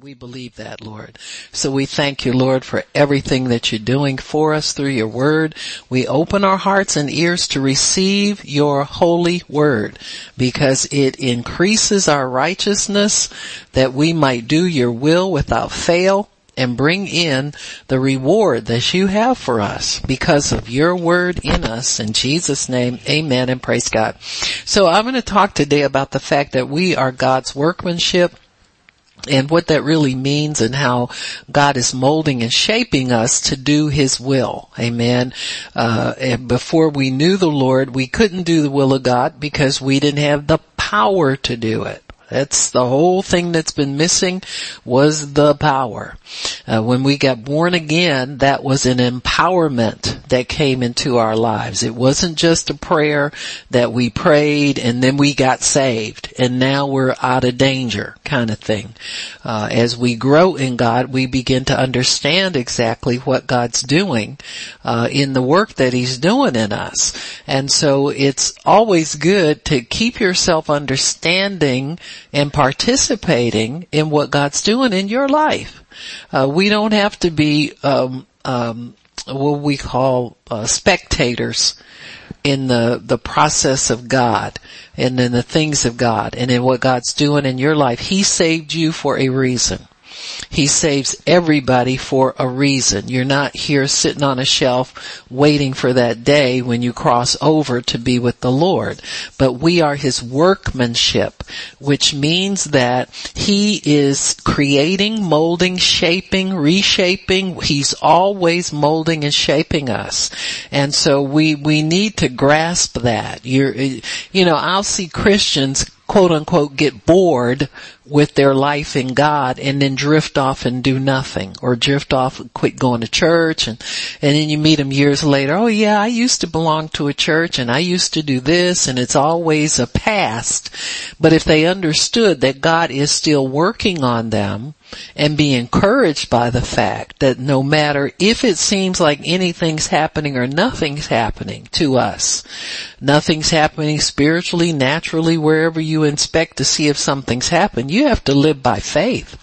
We believe that, Lord. So we thank you, Lord, for everything that you're doing for us through your word. We open our hearts and ears to receive your holy word because it increases our righteousness that we might do your will without fail and bring in the reward that you have for us because of your word in us. In Jesus name, amen and praise God. So I'm going to talk today about the fact that we are God's workmanship and what that really means and how God is molding and shaping us to do His will. Amen. Uh, and before we knew the Lord, we couldn't do the will of God because we didn't have the power to do it. That's the whole thing that's been missing was the power. Uh, when we got born again, that was an empowerment that came into our lives. It wasn't just a prayer that we prayed and then we got saved and now we're out of danger kind of thing. Uh, as we grow in God, we begin to understand exactly what God's doing uh, in the work that He's doing in us. And so it's always good to keep yourself understanding and participating in what God's doing in your life. Uh, we don't have to be um, um, what we call uh, spectators in the the process of God and in the things of God and in what God's doing in your life. He saved you for a reason. He saves everybody for a reason. You're not here sitting on a shelf waiting for that day when you cross over to be with the Lord. But we are His workmanship, which means that He is creating, molding, shaping, reshaping. He's always molding and shaping us. And so we, we need to grasp that. You're, you know, I'll see Christians quote unquote get bored with their life in God and then drift off and do nothing or drift off and quit going to church and, and then you meet them years later. Oh yeah, I used to belong to a church and I used to do this and it's always a past. But if they understood that God is still working on them and be encouraged by the fact that no matter if it seems like anything's happening or nothing's happening to us, nothing's happening spiritually, naturally, wherever you inspect to see if something's happened, you have to live by faith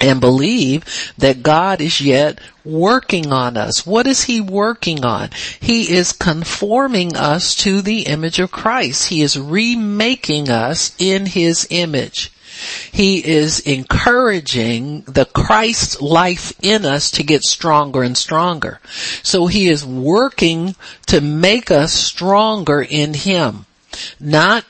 and believe that God is yet working on us. What is He working on? He is conforming us to the image of Christ. He is remaking us in His image. He is encouraging the Christ life in us to get stronger and stronger. So He is working to make us stronger in Him not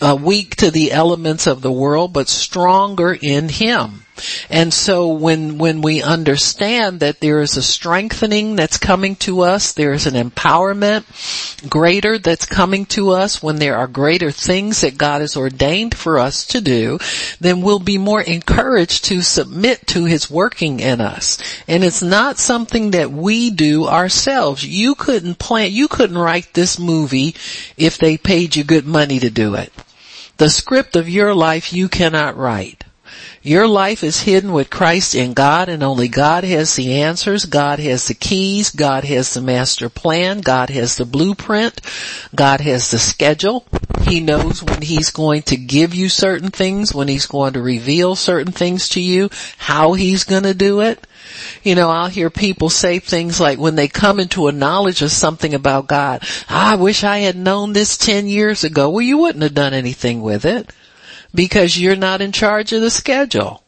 uh, weak to the elements of the world, but stronger in Him. And so when, when we understand that there is a strengthening that's coming to us, there is an empowerment greater that's coming to us when there are greater things that God has ordained for us to do, then we'll be more encouraged to submit to His working in us. And it's not something that we do ourselves. You couldn't plan, you couldn't write this movie if they paid you good money to do it. The script of your life you cannot write. Your life is hidden with Christ in God and only God has the answers. God has the keys. God has the master plan. God has the blueprint. God has the schedule. He knows when He's going to give you certain things, when He's going to reveal certain things to you, how He's going to do it. You know, I'll hear people say things like when they come into a knowledge of something about God, ah, I wish I had known this 10 years ago. Well, you wouldn't have done anything with it because you're not in charge of the schedule.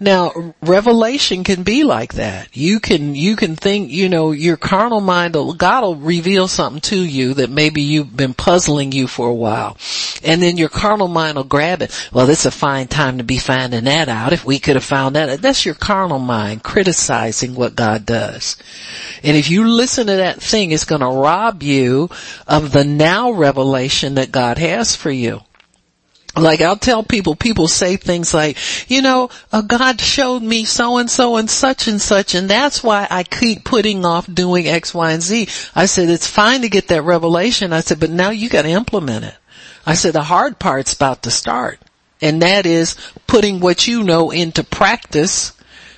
Now, revelation can be like that. You can, you can think, you know, your carnal mind, God will reveal something to you that maybe you've been puzzling you for a while. And then your carnal mind will grab it. Well, is a fine time to be finding that out. If we could have found that, that's your carnal mind criticizing what God does. And if you listen to that thing, it's going to rob you of the now revelation that God has for you. Like I'll tell people, people say things like, you know, uh, God showed me so and so and such and such and that's why I keep putting off doing X, Y, and Z. I said, it's fine to get that revelation. I said, but now you gotta implement it. I said, the hard part's about to start. And that is putting what you know into practice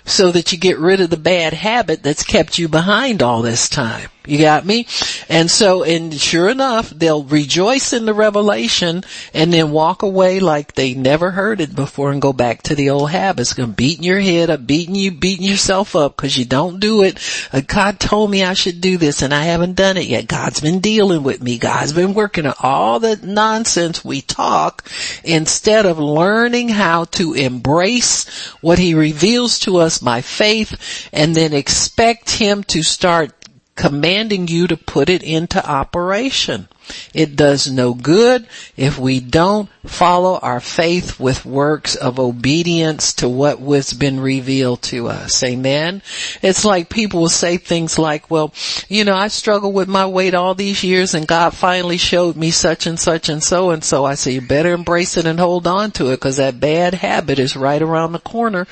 so that you get rid of the bad habit that's kept you behind all this time. You got me? And so, and sure enough, they'll rejoice in the revelation and then walk away like they never heard it before and go back to the old habits. Gonna beating your head up, beating you, beating yourself up because you don't do it. Uh, God told me I should do this and I haven't done it yet. God's been dealing with me. God's been working on all the nonsense we talk instead of learning how to embrace what he reveals to us by faith and then expect him to start commanding you to put it into operation. It does no good if we don't follow our faith with works of obedience to what was been revealed to us. Amen. It's like people will say things like, well, you know, I struggled with my weight all these years and God finally showed me such and such and so and so. I say you better embrace it and hold on to it because that bad habit is right around the corner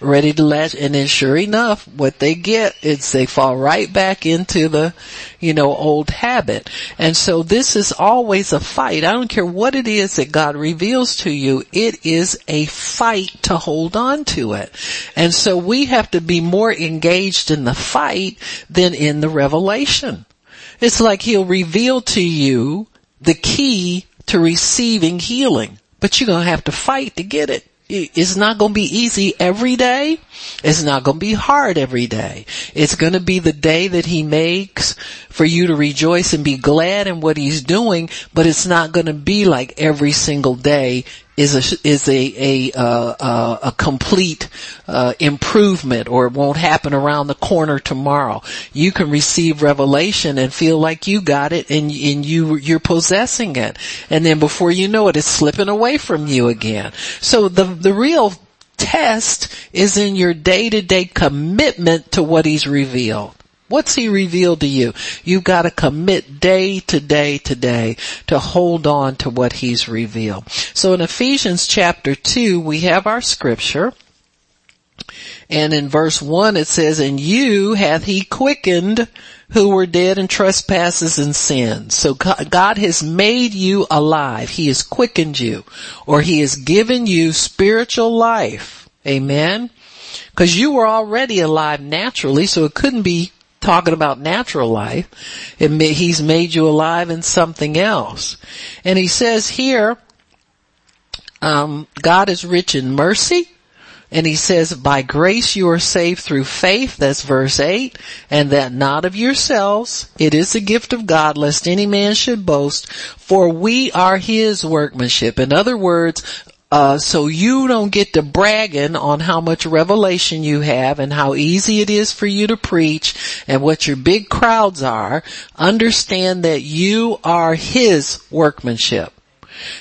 ready to latch. And then sure enough, what they get is they fall right back into the, you know, old habit. And so this is always a fight. I don't care what it is that God reveals to you. It is a fight to hold on to it. And so we have to be more engaged in the fight than in the revelation. It's like he'll reveal to you the key to receiving healing, but you're going to have to fight to get it. It's not going to be easy every day. It's not going to be hard every day. It's going to be the day that he makes for you to rejoice and be glad in what he's doing, but it's not going to be like every single day is a is a a uh, uh, a complete uh, improvement, or it won't happen around the corner tomorrow. You can receive revelation and feel like you got it, and and you you're possessing it, and then before you know it, it's slipping away from you again. So the the real test is in your day to day commitment to what He's revealed. What's he revealed to you? You've got to commit day to day to day to hold on to what he's revealed. So in Ephesians chapter 2, we have our scripture. And in verse 1 it says, And you hath he quickened who were dead in trespasses and sins. So God has made you alive. He has quickened you. Or He has given you spiritual life. Amen? Because you were already alive naturally, so it couldn't be talking about natural life. May, he's made you alive in something else. And he says here, um, God is rich in mercy. And he says, by grace you are saved through faith, that's verse 8, and that not of yourselves, it is a gift of God, lest any man should boast, for we are his workmanship. In other words, uh, so you don't get to bragging on how much revelation you have and how easy it is for you to preach and what your big crowds are. Understand that you are His workmanship.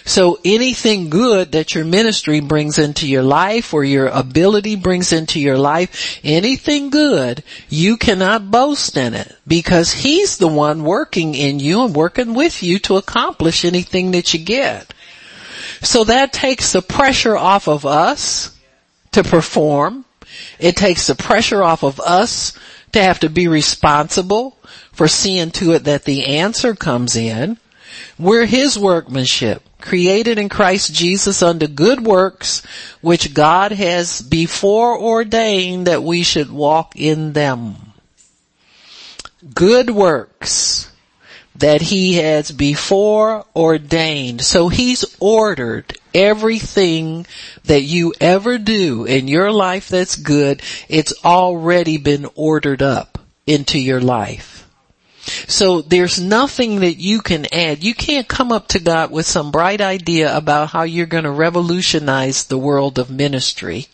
So anything good that your ministry brings into your life or your ability brings into your life, anything good, you cannot boast in it because he's the one working in you and working with you to accomplish anything that you get. So that takes the pressure off of us to perform. It takes the pressure off of us to have to be responsible for seeing to it that the answer comes in. We're His workmanship, created in Christ Jesus unto good works, which God has before ordained that we should walk in them. Good works that he has before ordained. So he's ordered everything that you ever do in your life that's good. It's already been ordered up into your life. So there's nothing that you can add. You can't come up to God with some bright idea about how you're going to revolutionize the world of ministry.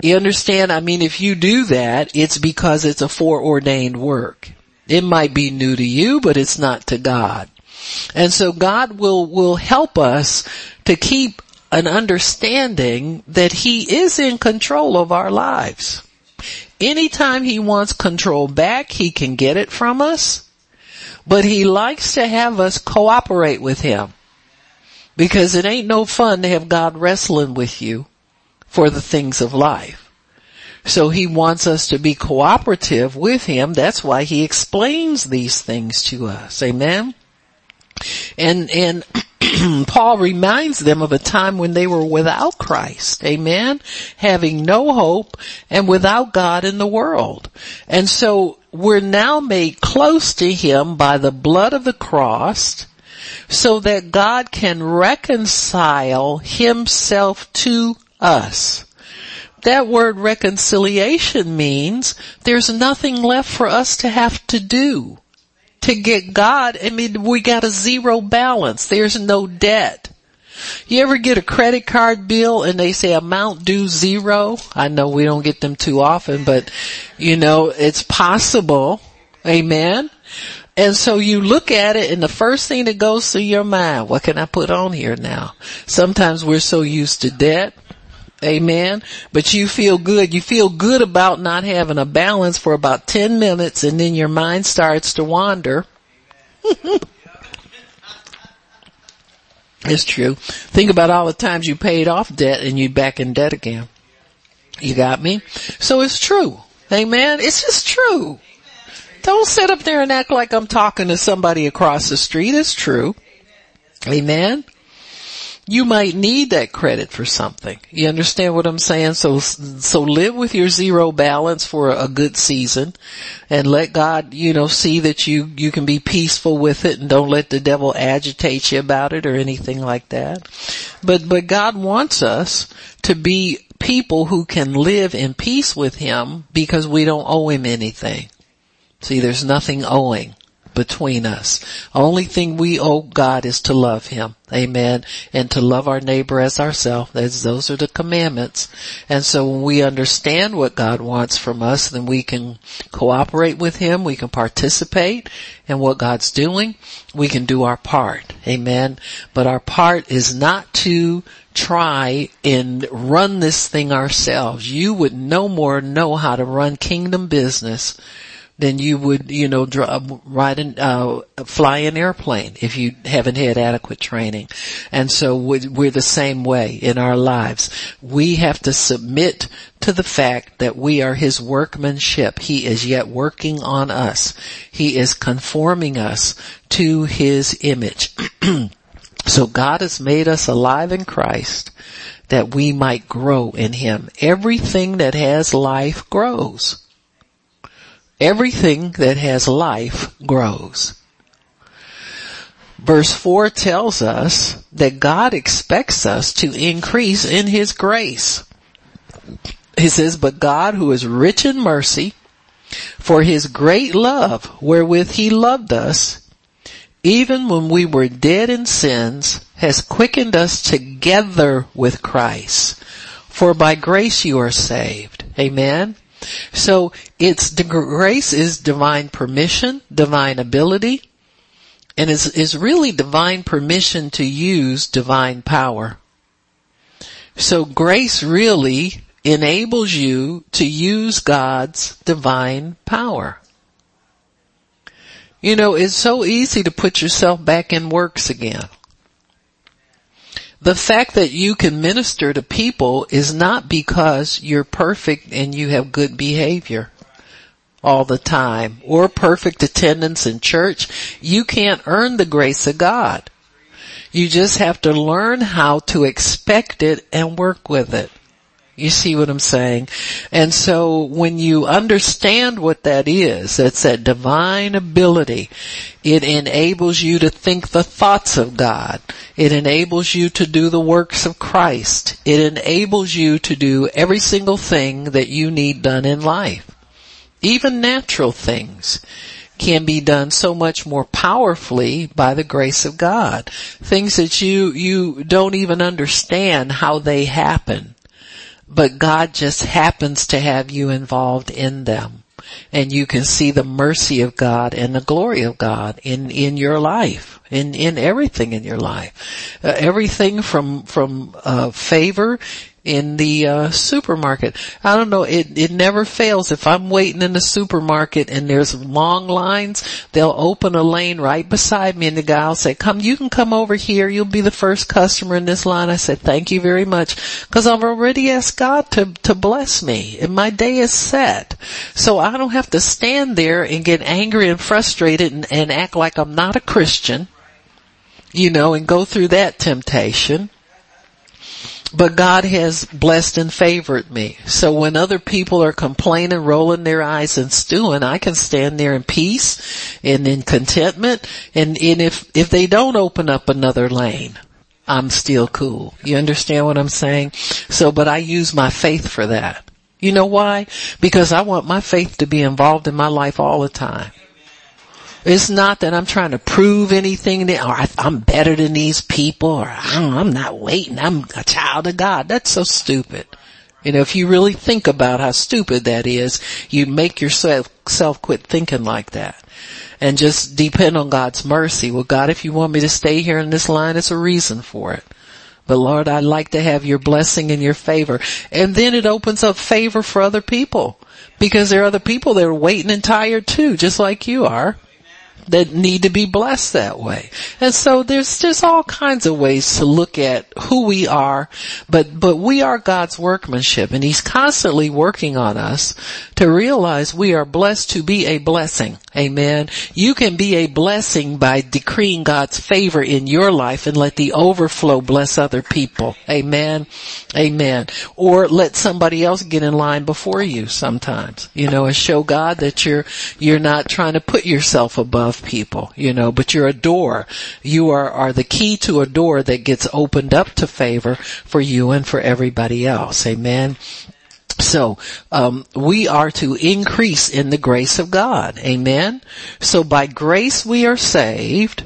You understand? I mean, if you do that, it's because it's a foreordained work. It might be new to you, but it's not to God. And so God will, will help us to keep an understanding that He is in control of our lives. Anytime He wants control back, He can get it from us, but He likes to have us cooperate with Him. Because it ain't no fun to have God wrestling with you for the things of life. So he wants us to be cooperative with him. That's why he explains these things to us. Amen. And, and Paul reminds them of a time when they were without Christ. Amen. Having no hope and without God in the world. And so we're now made close to Him by the blood of the cross so that God can reconcile Himself to us. That word reconciliation means there's nothing left for us to have to do to get God. I mean, we got a zero balance. There's no debt. You ever get a credit card bill and they say amount due zero? I know we don't get them too often, but you know, it's possible. Amen. And so you look at it and the first thing that goes through your mind, what can I put on here now? Sometimes we're so used to debt. Amen. But you feel good. You feel good about not having a balance for about 10 minutes and then your mind starts to wander. it's true. Think about all the times you paid off debt and you back in debt again. You got me? So it's true. Amen. It's just true. Don't sit up there and act like I'm talking to somebody across the street. It's true. Amen. You might need that credit for something. You understand what I'm saying? So, so live with your zero balance for a good season and let God, you know, see that you, you can be peaceful with it and don't let the devil agitate you about it or anything like that. But, but God wants us to be people who can live in peace with Him because we don't owe Him anything. See, there's nothing owing between us. Only thing we owe God is to love Him. Amen. And to love our neighbor as ourselves. Those are the commandments. And so when we understand what God wants from us, then we can cooperate with Him. We can participate in what God's doing. We can do our part. Amen. But our part is not to try and run this thing ourselves. You would no more know how to run kingdom business than you would, you know, ride and uh, fly an airplane if you haven't had adequate training. And so we're the same way in our lives. We have to submit to the fact that we are His workmanship. He is yet working on us. He is conforming us to His image. so God has made us alive in Christ that we might grow in Him. Everything that has life grows. Everything that has life grows. Verse 4 tells us that God expects us to increase in His grace. He says, but God who is rich in mercy, for His great love wherewith He loved us, even when we were dead in sins, has quickened us together with Christ. For by grace you are saved. Amen. So it's the grace is divine permission, divine ability, and is is really divine permission to use divine power. So grace really enables you to use God's divine power. You know, it's so easy to put yourself back in works again. The fact that you can minister to people is not because you're perfect and you have good behavior all the time or perfect attendance in church. You can't earn the grace of God. You just have to learn how to expect it and work with it. You see what I'm saying? And so when you understand what that is, that's that divine ability, it enables you to think the thoughts of God. It enables you to do the works of Christ. It enables you to do every single thing that you need done in life. Even natural things can be done so much more powerfully by the grace of God. Things that you, you don't even understand how they happen but God just happens to have you involved in them. And you can see the mercy of God and the glory of God in, in your life, in, in everything in your life. Uh, everything from, from, uh, favor in the uh, supermarket. I don't know, it, it never fails. If I'm waiting in the supermarket and there's long lines, they'll open a lane right beside me and the guy will say, come, you can come over here. You'll be the first customer in this line. I said, thank you very much. Cause I've already asked God to, to bless me and my day is set. So I don't have to stand there and get angry and frustrated and, and act like I'm not a Christian, you know, and go through that temptation but God has blessed and favored me. So when other people are complaining, rolling their eyes and stewing, I can stand there in peace and in contentment. And, and if, if they don't open up another lane, I'm still cool. You understand what I'm saying? So, but I use my faith for that. You know why? Because I want my faith to be involved in my life all the time. It's not that I'm trying to prove anything or oh, I, am better than these people or oh, I'm not waiting. I'm a child of God. That's so stupid. You know, if you really think about how stupid that is, you make yourself self quit thinking like that and just depend on God's mercy. Well, God, if you want me to stay here in this line, it's a reason for it. But Lord, I'd like to have your blessing and your favor. And then it opens up favor for other people because there are other people that are waiting and tired too, just like you are that need to be blessed that way. And so there's just all kinds of ways to look at who we are, but, but we are God's workmanship and He's constantly working on us to realize we are blessed to be a blessing. Amen. You can be a blessing by decreeing God's favor in your life and let the overflow bless other people. Amen. Amen. Or let somebody else get in line before you sometimes, you know, and show God that you're, you're not trying to put yourself above people, you know, but you're a door. You are, are the key to a door that gets opened up to favor for you and for everybody else. Amen. So, um, we are to increase in the grace of God. Amen. So by grace we are saved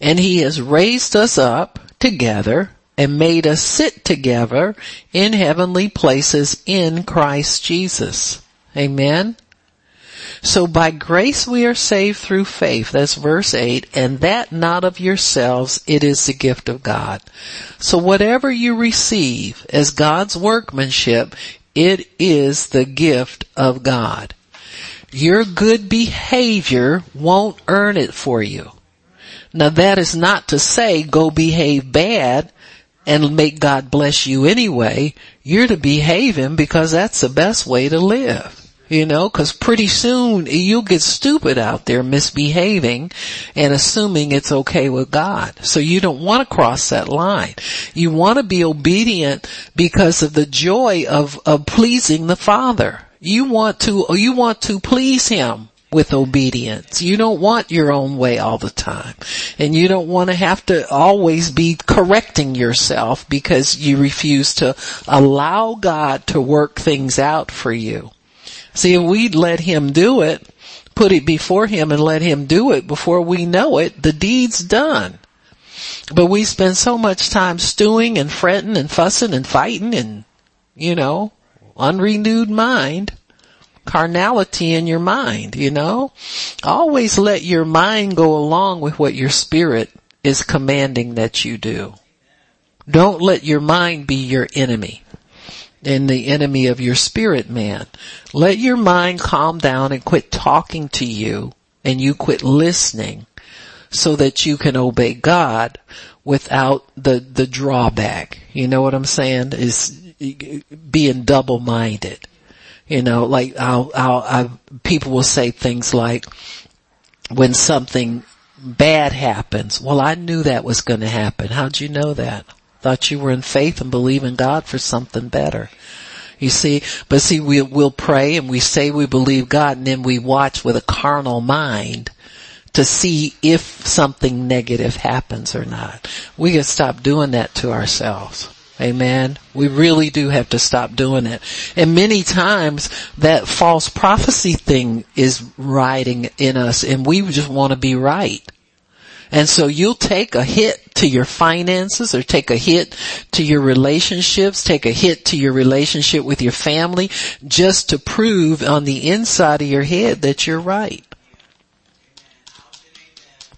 and he has raised us up together and made us sit together in heavenly places in Christ Jesus. Amen. So by grace we are saved through faith. That's verse 8. And that not of yourselves. It is the gift of God. So whatever you receive as God's workmanship, it is the gift of God. Your good behavior won't earn it for you. Now that is not to say go behave bad and make God bless you anyway. You're to behave him because that's the best way to live. You know, cause pretty soon you'll get stupid out there misbehaving and assuming it's okay with God. So you don't want to cross that line. You want to be obedient because of the joy of, of pleasing the Father. You want to, you want to please Him with obedience. You don't want your own way all the time. And you don't want to have to always be correcting yourself because you refuse to allow God to work things out for you. See, if we'd let him do it, put it before him and let him do it before we know it, the deed's done. But we spend so much time stewing and fretting and fussing and fighting and, you know, unrenewed mind, carnality in your mind, you know? Always let your mind go along with what your spirit is commanding that you do. Don't let your mind be your enemy and the enemy of your spirit man. Let your mind calm down and quit talking to you and you quit listening so that you can obey God without the, the drawback. You know what I'm saying? Is being double minded. You know, like I'll, I'll, I, people will say things like, when something bad happens, well I knew that was going to happen. How'd you know that? Thought you were in faith and believe in God for something better. You see, but see, we, we'll pray and we say we believe God and then we watch with a carnal mind to see if something negative happens or not. We gotta stop doing that to ourselves. Amen. We really do have to stop doing it. And many times that false prophecy thing is riding in us and we just want to be right. And so you'll take a hit to your finances or take a hit to your relationships, take a hit to your relationship with your family just to prove on the inside of your head that you're right.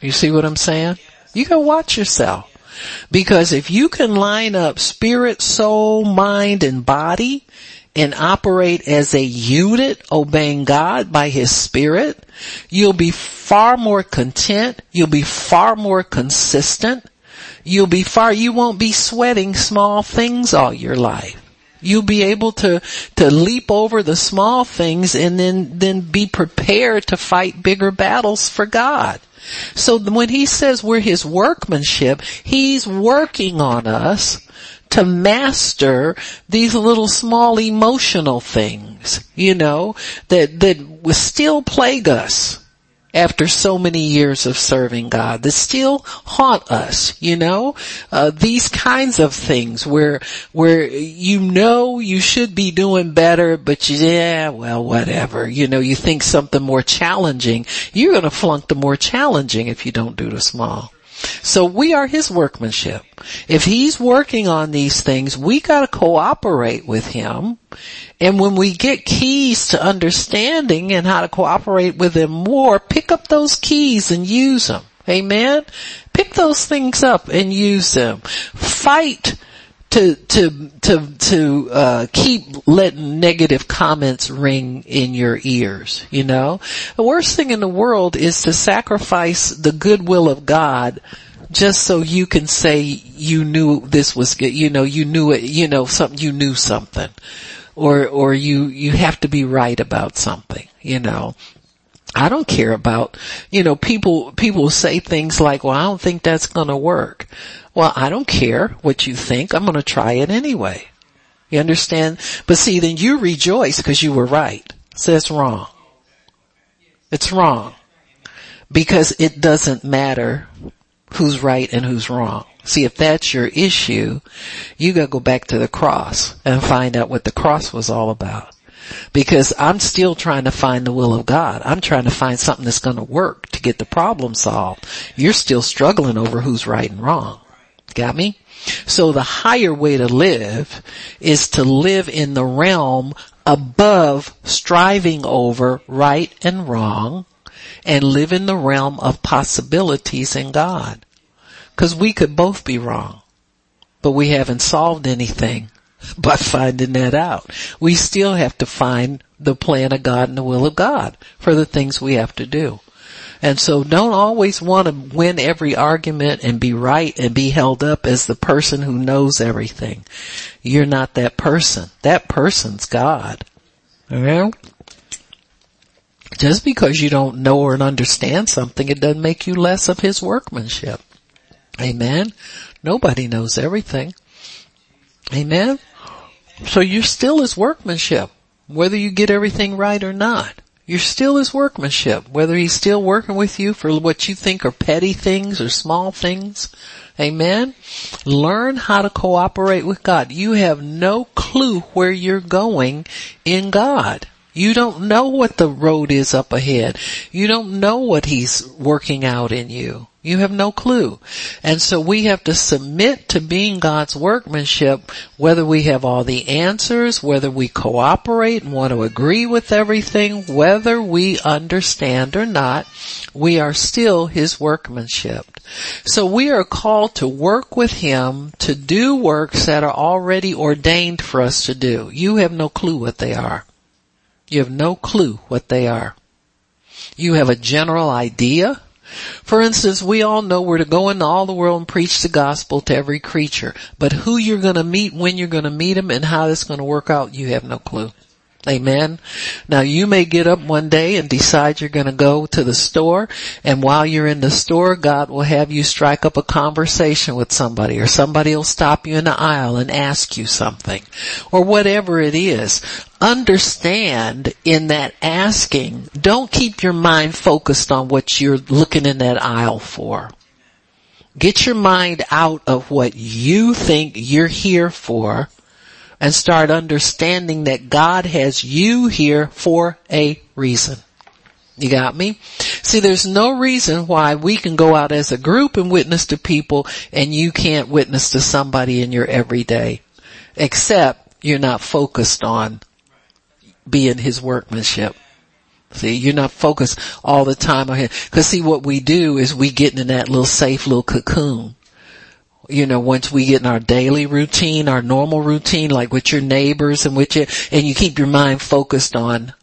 You see what I'm saying? You gotta watch yourself. Because if you can line up spirit, soul, mind, and body, and operate as a unit obeying God by His Spirit, you'll be far more content, you'll be far more consistent, you'll be far, you won't be sweating small things all your life. You'll be able to, to leap over the small things and then, then be prepared to fight bigger battles for God. So when he says we're his workmanship, he's working on us to master these little small emotional things, you know, that, that will still plague us after so many years of serving God that still haunt us, you know, uh, these kinds of things where, where you know you should be doing better, but you, yeah, well, whatever, you know, you think something more challenging, you're gonna flunk the more challenging if you don't do the small. So we are his workmanship. If he's working on these things, we gotta cooperate with him. And when we get keys to understanding and how to cooperate with him more, pick up those keys and use them. Amen? Pick those things up and use them. Fight to to to to uh, keep letting negative comments ring in your ears. You know, the worst thing in the world is to sacrifice the goodwill of God just so you can say you knew this was good. You know, you knew it. You know, something. You knew something, or or you you have to be right about something. You know, I don't care about, you know, people, people say things like, well, I don't think that's gonna work. Well, I don't care what you think. I'm gonna try it anyway. You understand? But see, then you rejoice because you were right. So it's wrong. It's wrong. Because it doesn't matter who's right and who's wrong. See, if that's your issue, you gotta go back to the cross and find out what the cross was all about because I'm still trying to find the will of God. I'm trying to find something that's going to work to get the problem solved. You're still struggling over who's right and wrong. Got me? So the higher way to live is to live in the realm above striving over right and wrong and live in the realm of possibilities in God. Cause we could both be wrong, but we haven't solved anything by finding that out. We still have to find the plan of God and the will of God for the things we have to do. And so don't always want to win every argument and be right and be held up as the person who knows everything. You're not that person. That person's God. Okay? Just because you don't know or understand something, it doesn't make you less of his workmanship. Amen? Nobody knows everything. Amen? So you're still his workmanship, whether you get everything right or not. You're still his workmanship, whether he's still working with you for what you think are petty things or small things. Amen. Learn how to cooperate with God. You have no clue where you're going in God. You don't know what the road is up ahead. You don't know what he's working out in you. You have no clue. And so we have to submit to being God's workmanship, whether we have all the answers, whether we cooperate and want to agree with everything, whether we understand or not, we are still His workmanship. So we are called to work with Him to do works that are already ordained for us to do. You have no clue what they are. You have no clue what they are. You have a general idea, for instance, we all know we're to go into all the world and preach the gospel to every creature, but who you're gonna meet, when you're gonna meet them, and how it's gonna work out, you have no clue. Amen. Now you may get up one day and decide you're going to go to the store and while you're in the store, God will have you strike up a conversation with somebody or somebody will stop you in the aisle and ask you something or whatever it is. Understand in that asking, don't keep your mind focused on what you're looking in that aisle for. Get your mind out of what you think you're here for and start understanding that God has you here for a reason. You got me? See, there's no reason why we can go out as a group and witness to people and you can't witness to somebody in your everyday. Except you're not focused on being his workmanship. See, you're not focused all the time on him. Cause see what we do is we get in that little safe little cocoon you know, once we get in our daily routine, our normal routine, like with your neighbors and with you, and you keep your mind focused on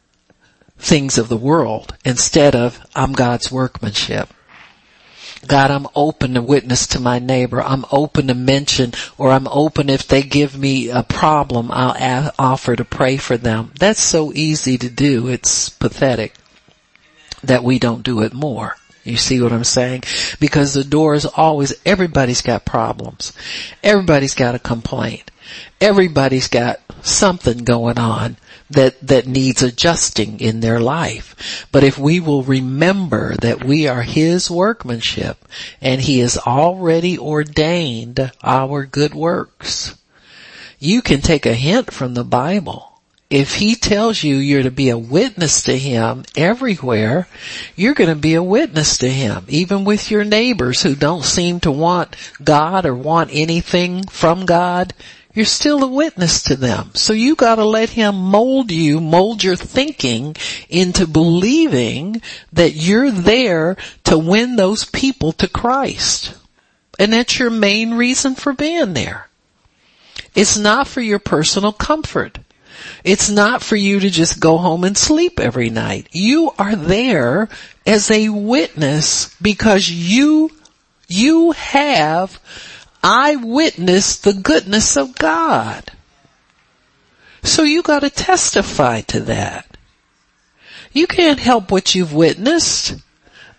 things of the world instead of I'm God's workmanship. God, I'm open to witness to my neighbor. I'm open to mention or I'm open if they give me a problem, I'll a- offer to pray for them. That's so easy to do. It's pathetic that we don't do it more. You see what I'm saying? Because the door is always, everybody's got problems. Everybody's got a complaint. Everybody's got something going on that, that needs adjusting in their life. But if we will remember that we are His workmanship and He has already ordained our good works, you can take a hint from the Bible if he tells you you're to be a witness to him everywhere, you're going to be a witness to him, even with your neighbors who don't seem to want God or want anything from God. You're still a witness to them. So you gotta let him mold you, mold your thinking into believing that you're there to win those people to Christ. And that's your main reason for being there. It's not for your personal comfort. It's not for you to just go home and sleep every night. You are there as a witness because you, you have eyewitnessed the goodness of God. So you gotta testify to that. You can't help what you've witnessed,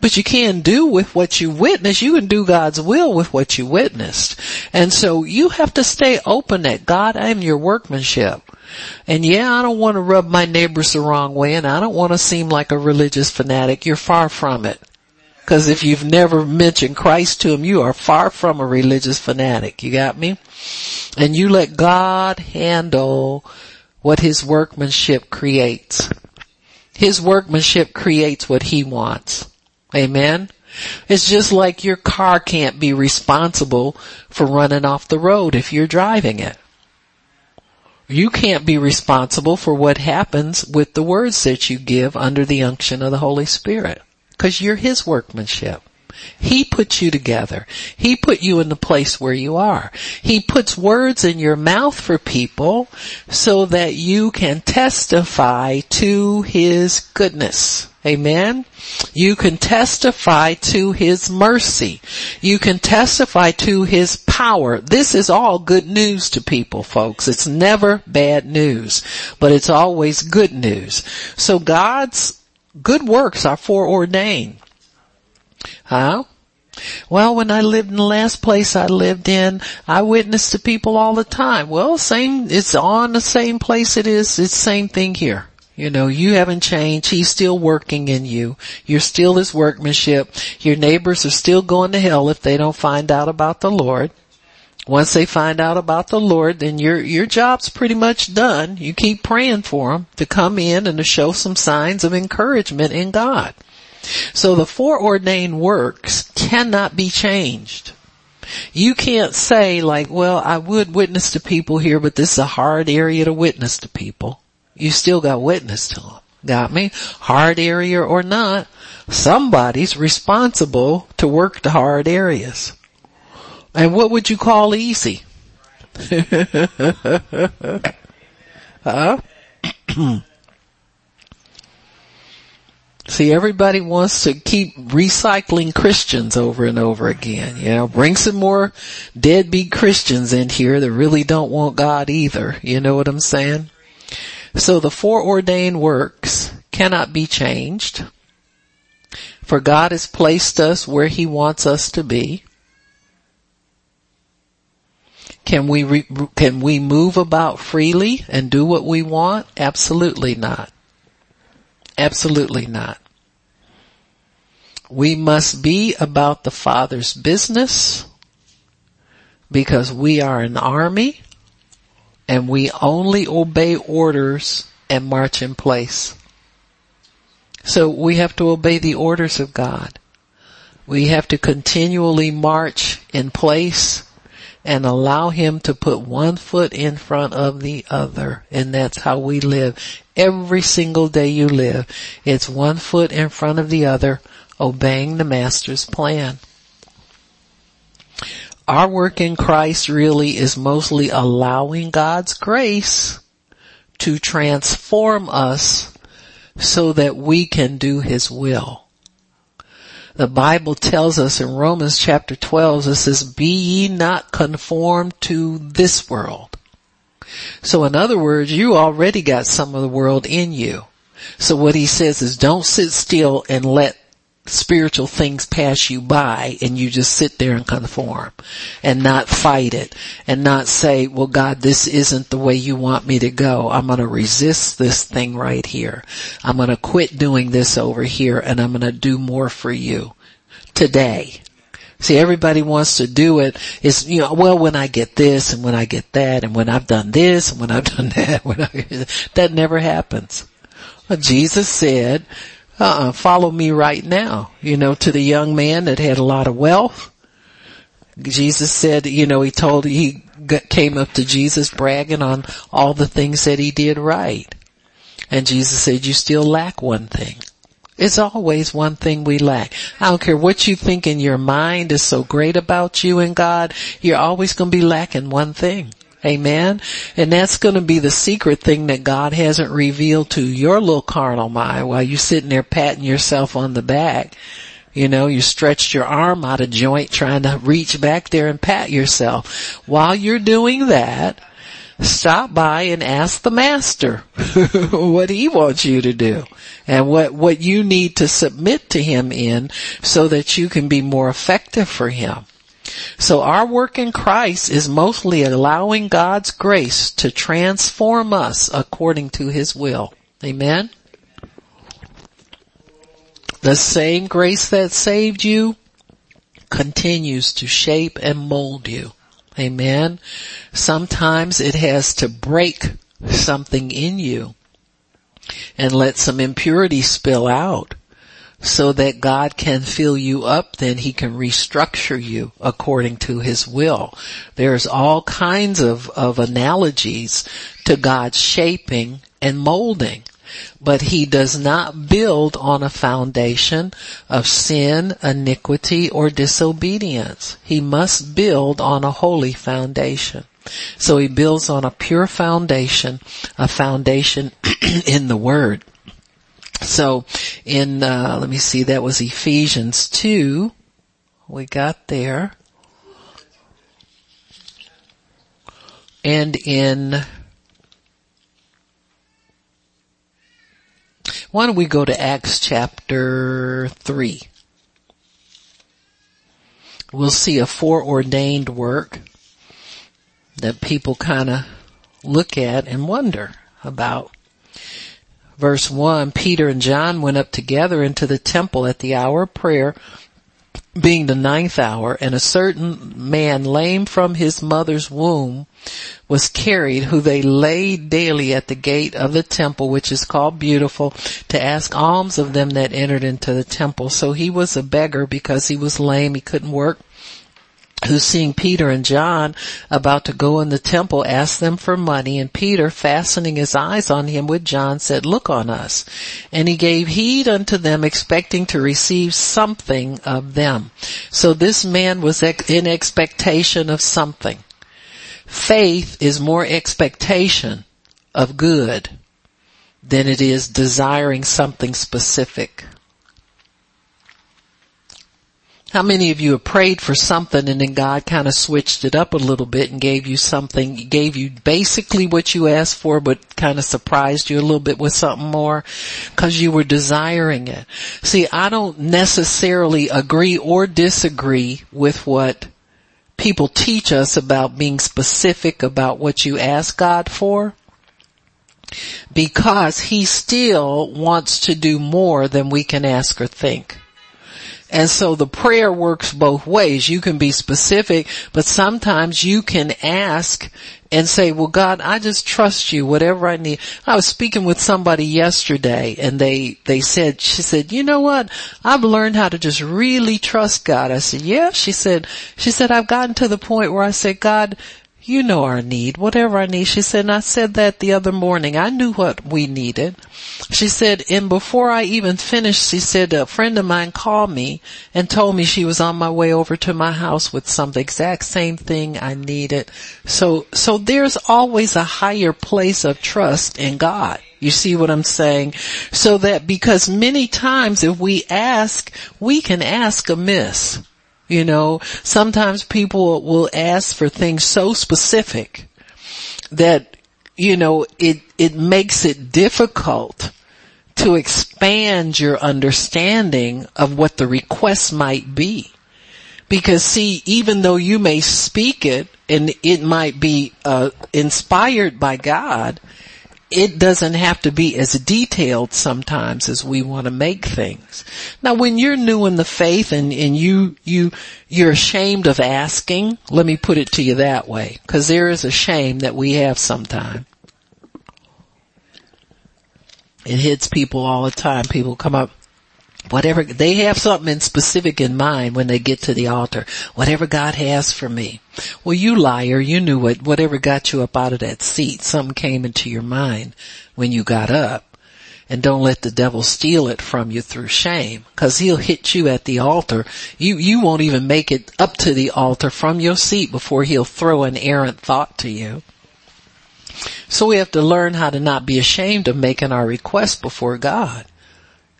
but you can do with what you witnessed. You can do God's will with what you witnessed. And so you have to stay open that God, I am your workmanship. And yeah, I don't want to rub my neighbors the wrong way and I don't want to seem like a religious fanatic. You're far from it. Cause if you've never mentioned Christ to them, you are far from a religious fanatic. You got me? And you let God handle what his workmanship creates. His workmanship creates what he wants. Amen? It's just like your car can't be responsible for running off the road if you're driving it. You can't be responsible for what happens with the words that you give under the unction of the Holy Spirit. Cause you're His workmanship. He put you together. He put you in the place where you are. He puts words in your mouth for people so that you can testify to His goodness. Amen. You can testify to His mercy. You can testify to His power. This is all good news to people, folks. It's never bad news, but it's always good news. So God's good works are foreordained. Huh? Well, when I lived in the last place I lived in, I witnessed to people all the time. Well, same, it's on the same place it is, it's same thing here. You know, you haven't changed. He's still working in you. You're still his workmanship. Your neighbors are still going to hell if they don't find out about the Lord. Once they find out about the Lord, then your, your job's pretty much done. You keep praying for them to come in and to show some signs of encouragement in God. So the foreordained works cannot be changed. You can't say like, well, I would witness to people here, but this is a hard area to witness to people. You still got witness to them. Got me? Hard area or not, somebody's responsible to work the hard areas. And what would you call easy? huh? See, everybody wants to keep recycling Christians over and over again. You know, bring some more deadbeat Christians in here that really don't want God either. You know what I'm saying? So the foreordained works cannot be changed. For God has placed us where He wants us to be. Can we, re- can we move about freely and do what we want? Absolutely not. Absolutely not. We must be about the Father's business because we are an army and we only obey orders and march in place. So we have to obey the orders of God. We have to continually march in place and allow him to put one foot in front of the other. And that's how we live. Every single day you live, it's one foot in front of the other, obeying the master's plan. Our work in Christ really is mostly allowing God's grace to transform us so that we can do His will. The Bible tells us in Romans chapter 12, it says, be ye not conformed to this world. So in other words, you already got some of the world in you. So what he says is don't sit still and let spiritual things pass you by and you just sit there and conform and not fight it and not say, well God, this isn't the way you want me to go. I'm going to resist this thing right here. I'm going to quit doing this over here and I'm going to do more for you today. See, everybody wants to do it. It's, you know, well, when I get this and when I get that and when I've done this and when I've done that, when I, that never happens. Jesus said, uh-uh, follow me right now. You know, to the young man that had a lot of wealth. Jesus said, you know, he told, he came up to Jesus bragging on all the things that he did right. And Jesus said, you still lack one thing. It's always one thing we lack. I don't care what you think in your mind is so great about you and God, you're always going to be lacking one thing. Amen. And that's going to be the secret thing that God hasn't revealed to your little carnal mind while you're sitting there patting yourself on the back. You know, you stretched your arm out of joint trying to reach back there and pat yourself. While you're doing that, stop by and ask the master what he wants you to do and what, what you need to submit to him in so that you can be more effective for him. So our work in Christ is mostly allowing God's grace to transform us according to His will. Amen? The same grace that saved you continues to shape and mold you. Amen? Sometimes it has to break something in you and let some impurity spill out so that God can fill you up, then he can restructure you according to his will. There's all kinds of, of analogies to God's shaping and molding. But he does not build on a foundation of sin, iniquity, or disobedience. He must build on a holy foundation. So he builds on a pure foundation, a foundation in the Word. So in, uh, let me see, that was Ephesians 2. We got there. And in, why don't we go to Acts chapter 3? We'll see a foreordained work that people kind of look at and wonder about verse 1, Peter and John went up together into the temple at the hour of prayer, being the ninth hour, and a certain man lame from his mother's womb was carried, who they laid daily at the gate of the temple, which is called Beautiful, to ask alms of them that entered into the temple. So he was a beggar because he was lame, he couldn't work who's seeing Peter and John about to go in the temple asked them for money and Peter fastening his eyes on him with John said, look on us. And he gave heed unto them expecting to receive something of them. So this man was in expectation of something. Faith is more expectation of good than it is desiring something specific. How many of you have prayed for something and then God kind of switched it up a little bit and gave you something, gave you basically what you asked for but kind of surprised you a little bit with something more because you were desiring it. See, I don't necessarily agree or disagree with what people teach us about being specific about what you ask God for because he still wants to do more than we can ask or think. And so the prayer works both ways. You can be specific, but sometimes you can ask and say, well God, I just trust you, whatever I need. I was speaking with somebody yesterday and they, they said, she said, you know what? I've learned how to just really trust God. I said, yeah. She said, she said, I've gotten to the point where I said, God, you know our need, whatever I need. She said, and I said that the other morning. I knew what we needed. She said, and before I even finished, she said, a friend of mine called me and told me she was on my way over to my house with some the exact same thing I needed. So, so there's always a higher place of trust in God. You see what I'm saying? So that because many times if we ask, we can ask amiss. You know, sometimes people will ask for things so specific that, you know, it, it makes it difficult to expand your understanding of what the request might be. Because see, even though you may speak it and it might be uh, inspired by God, it doesn't have to be as detailed sometimes as we want to make things. Now when you're new in the faith and, and you, you, you're ashamed of asking, let me put it to you that way, cause there is a shame that we have sometimes. It hits people all the time. People come up, whatever, they have something in specific in mind when they get to the altar. Whatever God has for me. Well, you liar, you knew what, whatever got you up out of that seat, something came into your mind when you got up. And don't let the devil steal it from you through shame, cause he'll hit you at the altar. You, you won't even make it up to the altar from your seat before he'll throw an errant thought to you. So we have to learn how to not be ashamed of making our request before God.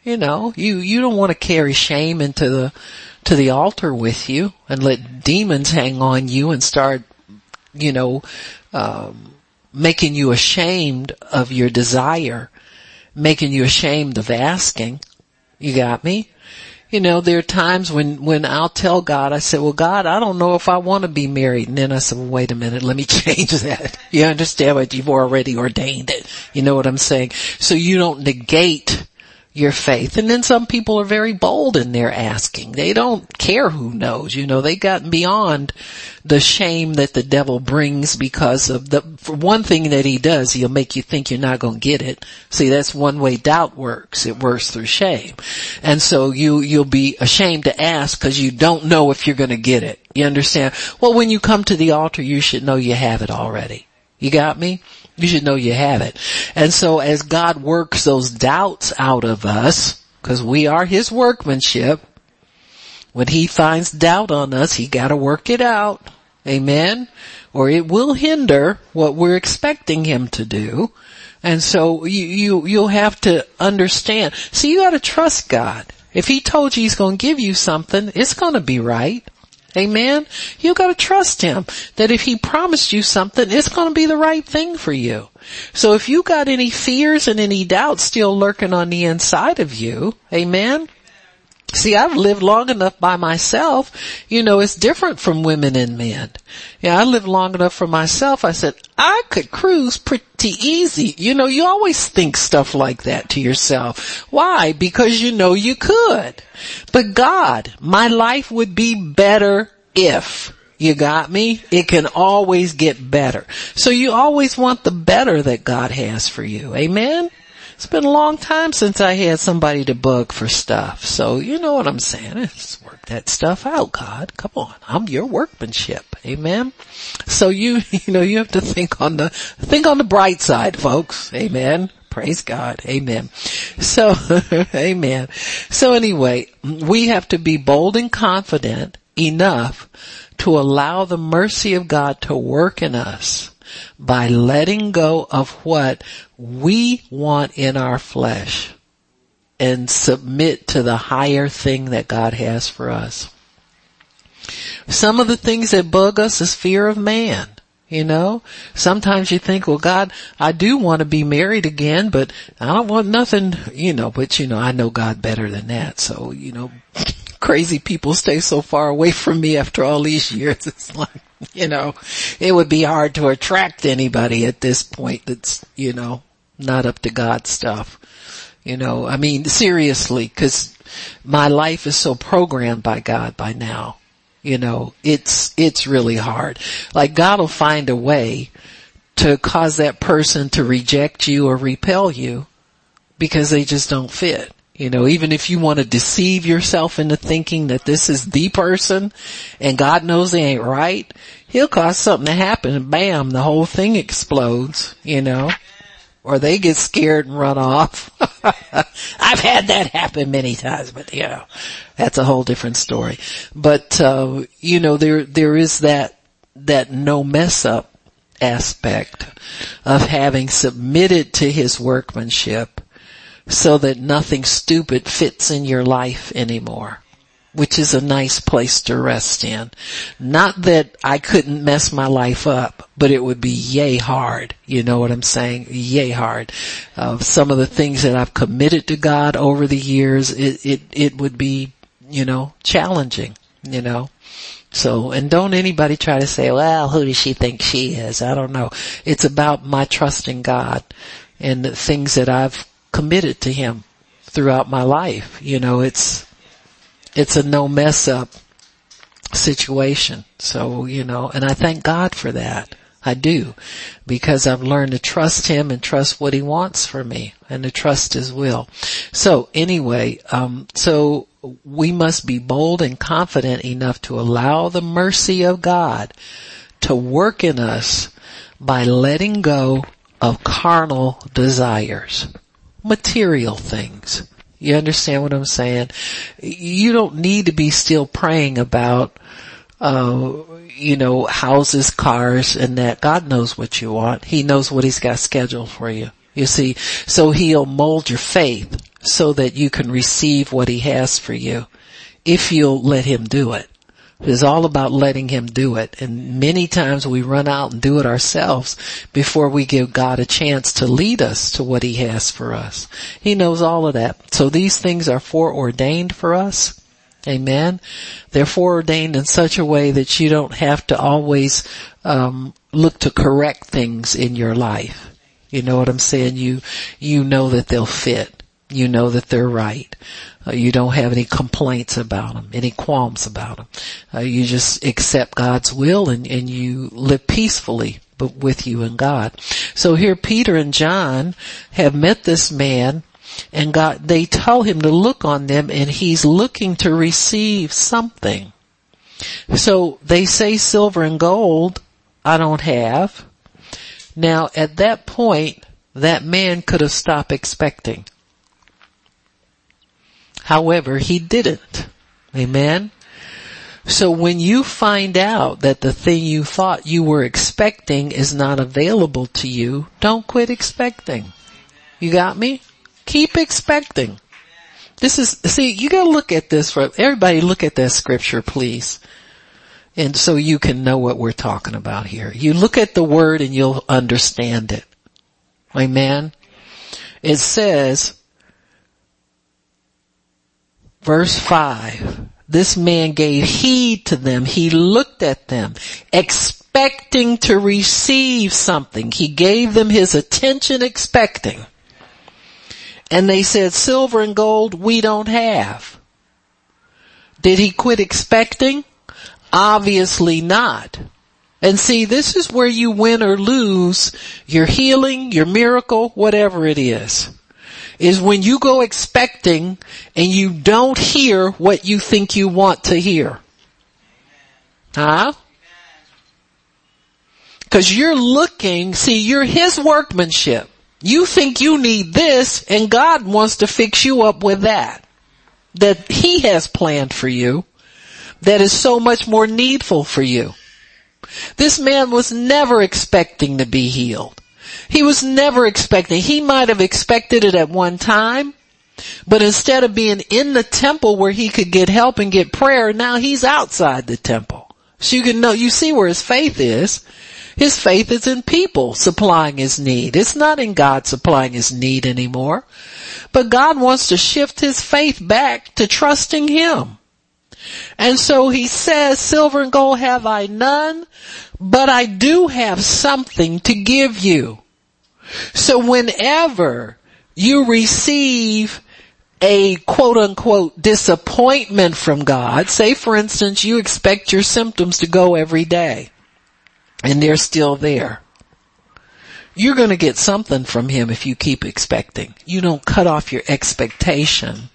You know, you, you don't want to carry shame into the, to the altar with you and let demons hang on you and start, you know, um, making you ashamed of your desire, making you ashamed of asking. You got me? You know, there are times when, when I'll tell God, I say, well God, I don't know if I want to be married. And then I said, well wait a minute, let me change that. You understand what you've already ordained it. You know what I'm saying? So you don't negate your faith. And then some people are very bold in their asking. They don't care who knows, you know, they got beyond the shame that the devil brings because of the, for one thing that he does, he'll make you think you're not gonna get it. See, that's one way doubt works. It works through shame. And so you, you'll be ashamed to ask because you don't know if you're gonna get it. You understand? Well, when you come to the altar, you should know you have it already. You got me? You should know you have it. And so as God works those doubts out of us, because we are His workmanship, when He finds doubt on us, He gotta work it out. Amen? Or it will hinder what we're expecting Him to do. And so you, you, you'll have to understand. See, you gotta trust God. If He told you He's gonna give you something, it's gonna be right. Amen. You gotta trust him that if he promised you something, it's gonna be the right thing for you. So if you got any fears and any doubts still lurking on the inside of you, amen, See, I've lived long enough by myself. You know, it's different from women and men. Yeah, I lived long enough for myself. I said, I could cruise pretty easy. You know, you always think stuff like that to yourself. Why? Because you know you could. But God, my life would be better if. You got me? It can always get better. So you always want the better that God has for you. Amen? It's been a long time since I had somebody to bug for stuff. So you know what I'm saying. Let's work that stuff out, God. Come on. I'm your workmanship. Amen. So you, you know, you have to think on the, think on the bright side, folks. Amen. Praise God. Amen. So, amen. So anyway, we have to be bold and confident enough to allow the mercy of God to work in us by letting go of what we want in our flesh and submit to the higher thing that God has for us. Some of the things that bug us is fear of man. You know, sometimes you think, well God, I do want to be married again, but I don't want nothing, you know, but you know, I know God better than that. So, you know, crazy people stay so far away from me after all these years. It's like, you know, it would be hard to attract anybody at this point that's, you know, not up to God stuff. You know, I mean, seriously, cause my life is so programmed by God by now. You know, it's, it's really hard. Like God will find a way to cause that person to reject you or repel you because they just don't fit. You know, even if you want to deceive yourself into thinking that this is the person and God knows they ain't right, he'll cause something to happen and bam, the whole thing explodes, you know, or they get scared and run off. I've had that happen many times, but you know, that's a whole different story. But, uh, you know, there, there is that, that no mess up aspect of having submitted to his workmanship so that nothing stupid fits in your life anymore. which is a nice place to rest in. Not that I couldn't mess my life up, but it would be yay hard. You know what I'm saying? Yay hard. Uh, some of the things that I've committed to God over the years, it, it, it would be, you know, challenging, you know. So, and don't anybody try to say, well, who does she think she is? I don't know. It's about my trust in God and the things that I've committed to Him throughout my life. You know, it's, it's a no mess up situation. So, you know, and I thank God for that. I do because I've learned to trust him and trust what he wants for me and to trust his will. So anyway, um, so we must be bold and confident enough to allow the mercy of God to work in us by letting go of carnal desires, material things. You understand what I'm saying? You don't need to be still praying about, uh, you know, houses, cars, and that. God knows what you want. He knows what He's got scheduled for you. You see, so He'll mold your faith so that you can receive what He has for you if you'll let Him do it. It's all about letting Him do it. And many times we run out and do it ourselves before we give God a chance to lead us to what He has for us. He knows all of that. So these things are foreordained for us. Amen. They're foreordained in such a way that you don't have to always um, look to correct things in your life. You know what I'm saying? You you know that they'll fit. You know that they're right. Uh, you don't have any complaints about them, any qualms about them. Uh, you just accept God's will and, and you live peacefully but with you and God. So here Peter and John have met this man and God, they tell him to look on them and he's looking to receive something. So they say silver and gold I don't have. Now at that point, that man could have stopped expecting. However, he didn't. Amen. So when you find out that the thing you thought you were expecting is not available to you, don't quit expecting. You got me? Keep expecting. This is, see, you gotta look at this for, everybody look at that scripture please. And so you can know what we're talking about here. You look at the word and you'll understand it. Amen. It says, Verse 5. This man gave heed to them. He looked at them, expecting to receive something. He gave them his attention expecting. And they said, silver and gold we don't have. Did he quit expecting? Obviously not. And see, this is where you win or lose your healing, your miracle, whatever it is is when you go expecting and you don't hear what you think you want to hear. Huh? Cause you're looking, see, you're his workmanship. You think you need this and God wants to fix you up with that. That he has planned for you. That is so much more needful for you. This man was never expecting to be healed. He was never expecting. He might have expected it at one time, but instead of being in the temple where he could get help and get prayer, now he's outside the temple. So you can know, you see where his faith is. His faith is in people supplying his need. It's not in God supplying his need anymore. But God wants to shift his faith back to trusting him. And so he says, silver and gold have I none, but I do have something to give you. So whenever you receive a quote unquote disappointment from God, say for instance you expect your symptoms to go every day and they're still there. You're going to get something from him if you keep expecting. You don't cut off your expectation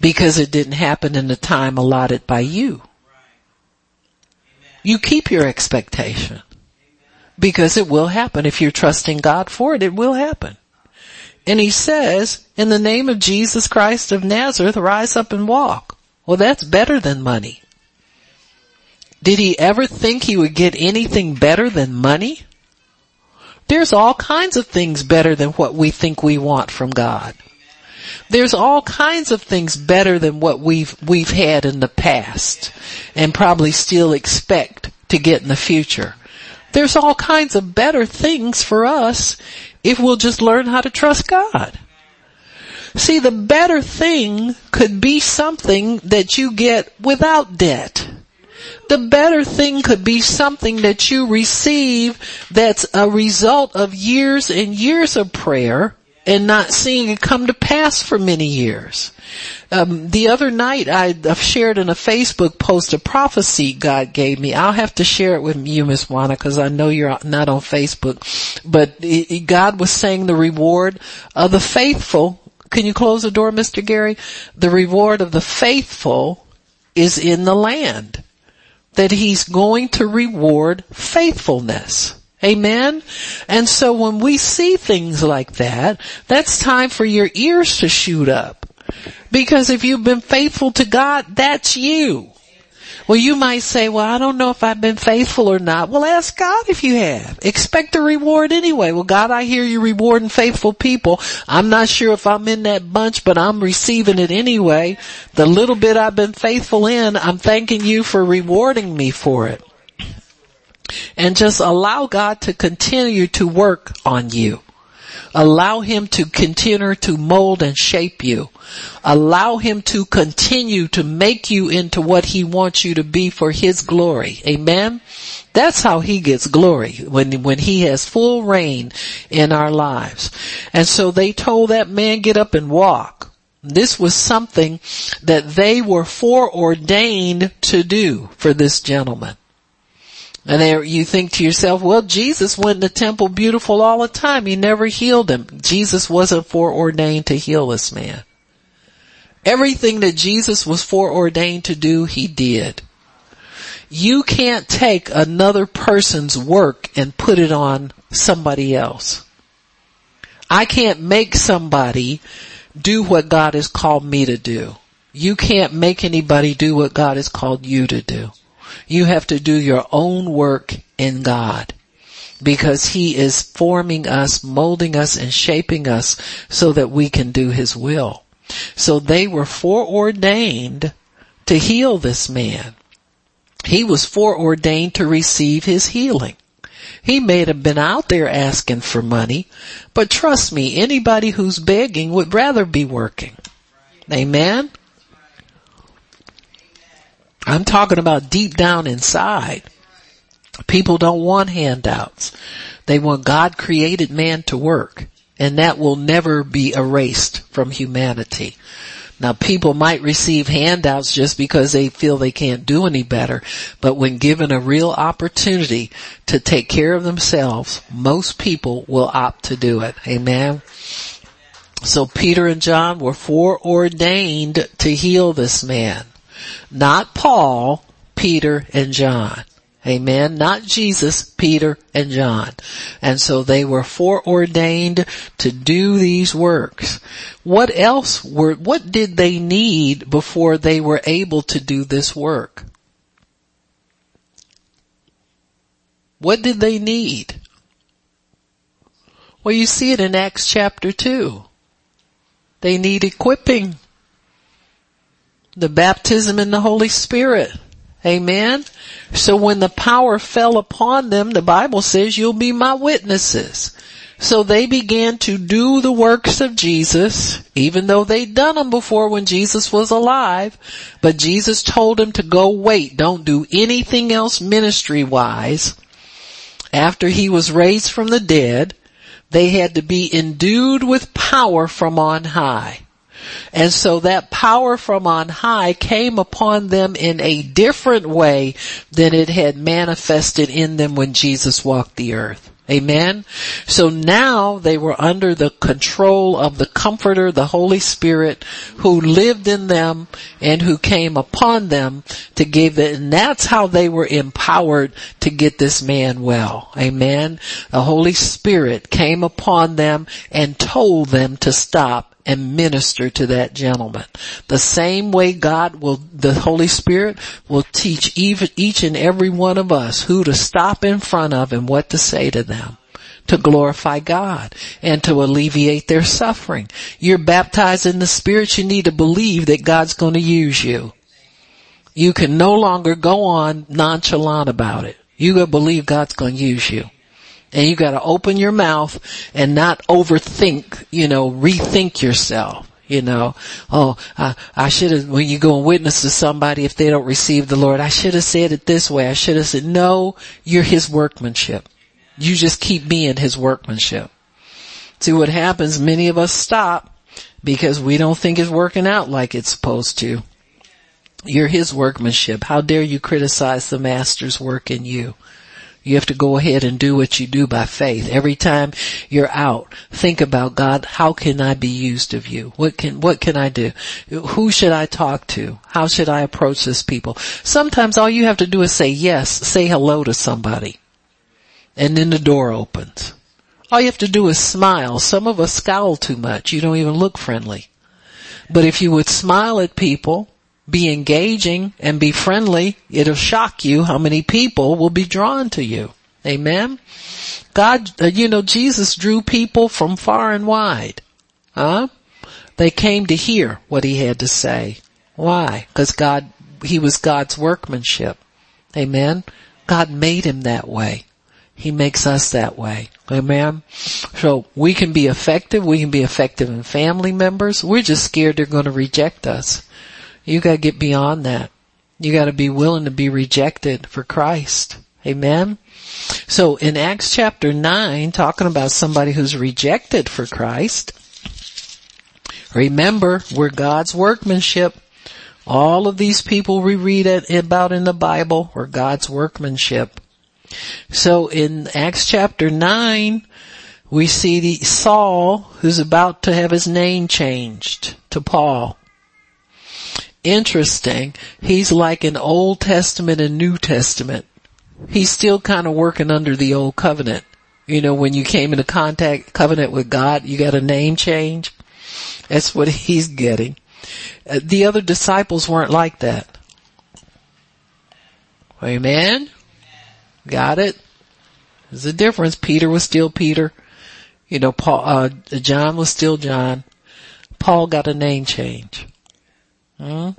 because it didn't happen in the time allotted by you. You keep your expectation because it will happen. If you're trusting God for it, it will happen. And he says, in the name of Jesus Christ of Nazareth, rise up and walk. Well, that's better than money. Did he ever think he would get anything better than money? There's all kinds of things better than what we think we want from God. There's all kinds of things better than what we've, we've had in the past and probably still expect to get in the future. There's all kinds of better things for us if we'll just learn how to trust God. See, the better thing could be something that you get without debt. The better thing could be something that you receive that's a result of years and years of prayer and not seeing it come to pass for many years. Um, the other night I shared in a Facebook post a prophecy God gave me. I'll have to share it with you, Miss Juana, because I know you're not on Facebook. But it, God was saying the reward of the faithful. Can you close the door, Mr. Gary? The reward of the faithful is in the land. That He's going to reward faithfulness. Amen? And so when we see things like that, that's time for your ears to shoot up. Because if you've been faithful to God, that's you. Well, you might say, well, I don't know if I've been faithful or not. Well, ask God if you have. Expect a reward anyway. Well, God, I hear you rewarding faithful people. I'm not sure if I'm in that bunch, but I'm receiving it anyway. The little bit I've been faithful in, I'm thanking you for rewarding me for it and just allow God to continue to work on you. Allow Him to continue to mold and shape you. Allow Him to continue to make you into what He wants you to be for His glory. Amen? That's how He gets glory, when, when He has full reign in our lives. And so they told that man get up and walk. This was something that they were foreordained to do for this gentleman. And there you think to yourself, well, Jesus went in the temple beautiful all the time. He never healed him. Jesus wasn't foreordained to heal this man. Everything that Jesus was foreordained to do, he did. You can't take another person's work and put it on somebody else. I can't make somebody do what God has called me to do. You can't make anybody do what God has called you to do. You have to do your own work in God because he is forming us, molding us and shaping us so that we can do his will. So they were foreordained to heal this man. He was foreordained to receive his healing. He may have been out there asking for money, but trust me, anybody who's begging would rather be working. Amen? I'm talking about deep down inside. People don't want handouts. They want God created man to work and that will never be erased from humanity. Now people might receive handouts just because they feel they can't do any better, but when given a real opportunity to take care of themselves, most people will opt to do it. Amen. So Peter and John were foreordained to heal this man. Not Paul, Peter, and John. Amen. Not Jesus, Peter, and John. And so they were foreordained to do these works. What else were, what did they need before they were able to do this work? What did they need? Well, you see it in Acts chapter 2. They need equipping the baptism in the Holy Spirit. Amen. So when the power fell upon them, the Bible says you'll be my witnesses. So they began to do the works of Jesus, even though they'd done them before when Jesus was alive, but Jesus told them to go wait, don't do anything else ministry wise. After he was raised from the dead, they had to be endued with power from on high. And so that power from on high came upon them in a different way than it had manifested in them when Jesus walked the earth. Amen. So now they were under the control of the comforter, the Holy Spirit, who lived in them and who came upon them to give it. And that's how they were empowered to get this man well. Amen. The Holy Spirit came upon them and told them to stop and minister to that gentleman. The same way God will, the Holy Spirit will teach even each and every one of us who to stop in front of and what to say to them. to glorify God and to alleviate their suffering. You're baptized in the Spirit, you need to believe that God's going to use you. You can no longer go on nonchalant about it. You believe God's gonna use you. And you gotta open your mouth and not overthink, you know, rethink yourself. You know, oh, I, I should have, when you go and witness to somebody, if they don't receive the Lord, I should have said it this way. I should have said, no, you're His workmanship. You just keep being His workmanship. See what happens, many of us stop because we don't think it's working out like it's supposed to. You're his workmanship. How dare you criticize the master's work in you? You have to go ahead and do what you do by faith. Every time you're out, think about God, how can I be used of you? What can, what can I do? Who should I talk to? How should I approach this people? Sometimes all you have to do is say yes, say hello to somebody. And then the door opens. All you have to do is smile. Some of us scowl too much. You don't even look friendly. But if you would smile at people, be engaging and be friendly, it'll shock you how many people will be drawn to you. Amen. God, uh, you know, Jesus drew people from far and wide. Huh? They came to hear what he had to say. Why? Cause God, he was God's workmanship. Amen. God made him that way. He makes us that way. Amen. So we can be effective. We can be effective in family members. We're just scared they're going to reject us. You gotta get beyond that. You gotta be willing to be rejected for Christ. Amen? So in Acts chapter 9, talking about somebody who's rejected for Christ, remember, we're God's workmanship. All of these people we read about in the Bible were God's workmanship. So in Acts chapter 9, we see the Saul who's about to have his name changed to Paul interesting. He's like an Old Testament and New Testament. He's still kind of working under the old covenant. You know, when you came into contact, covenant with God, you got a name change. That's what he's getting. Uh, the other disciples weren't like that. Amen? Got it? There's a difference. Peter was still Peter. You know, Paul, uh, John was still John. Paul got a name change. Hmm?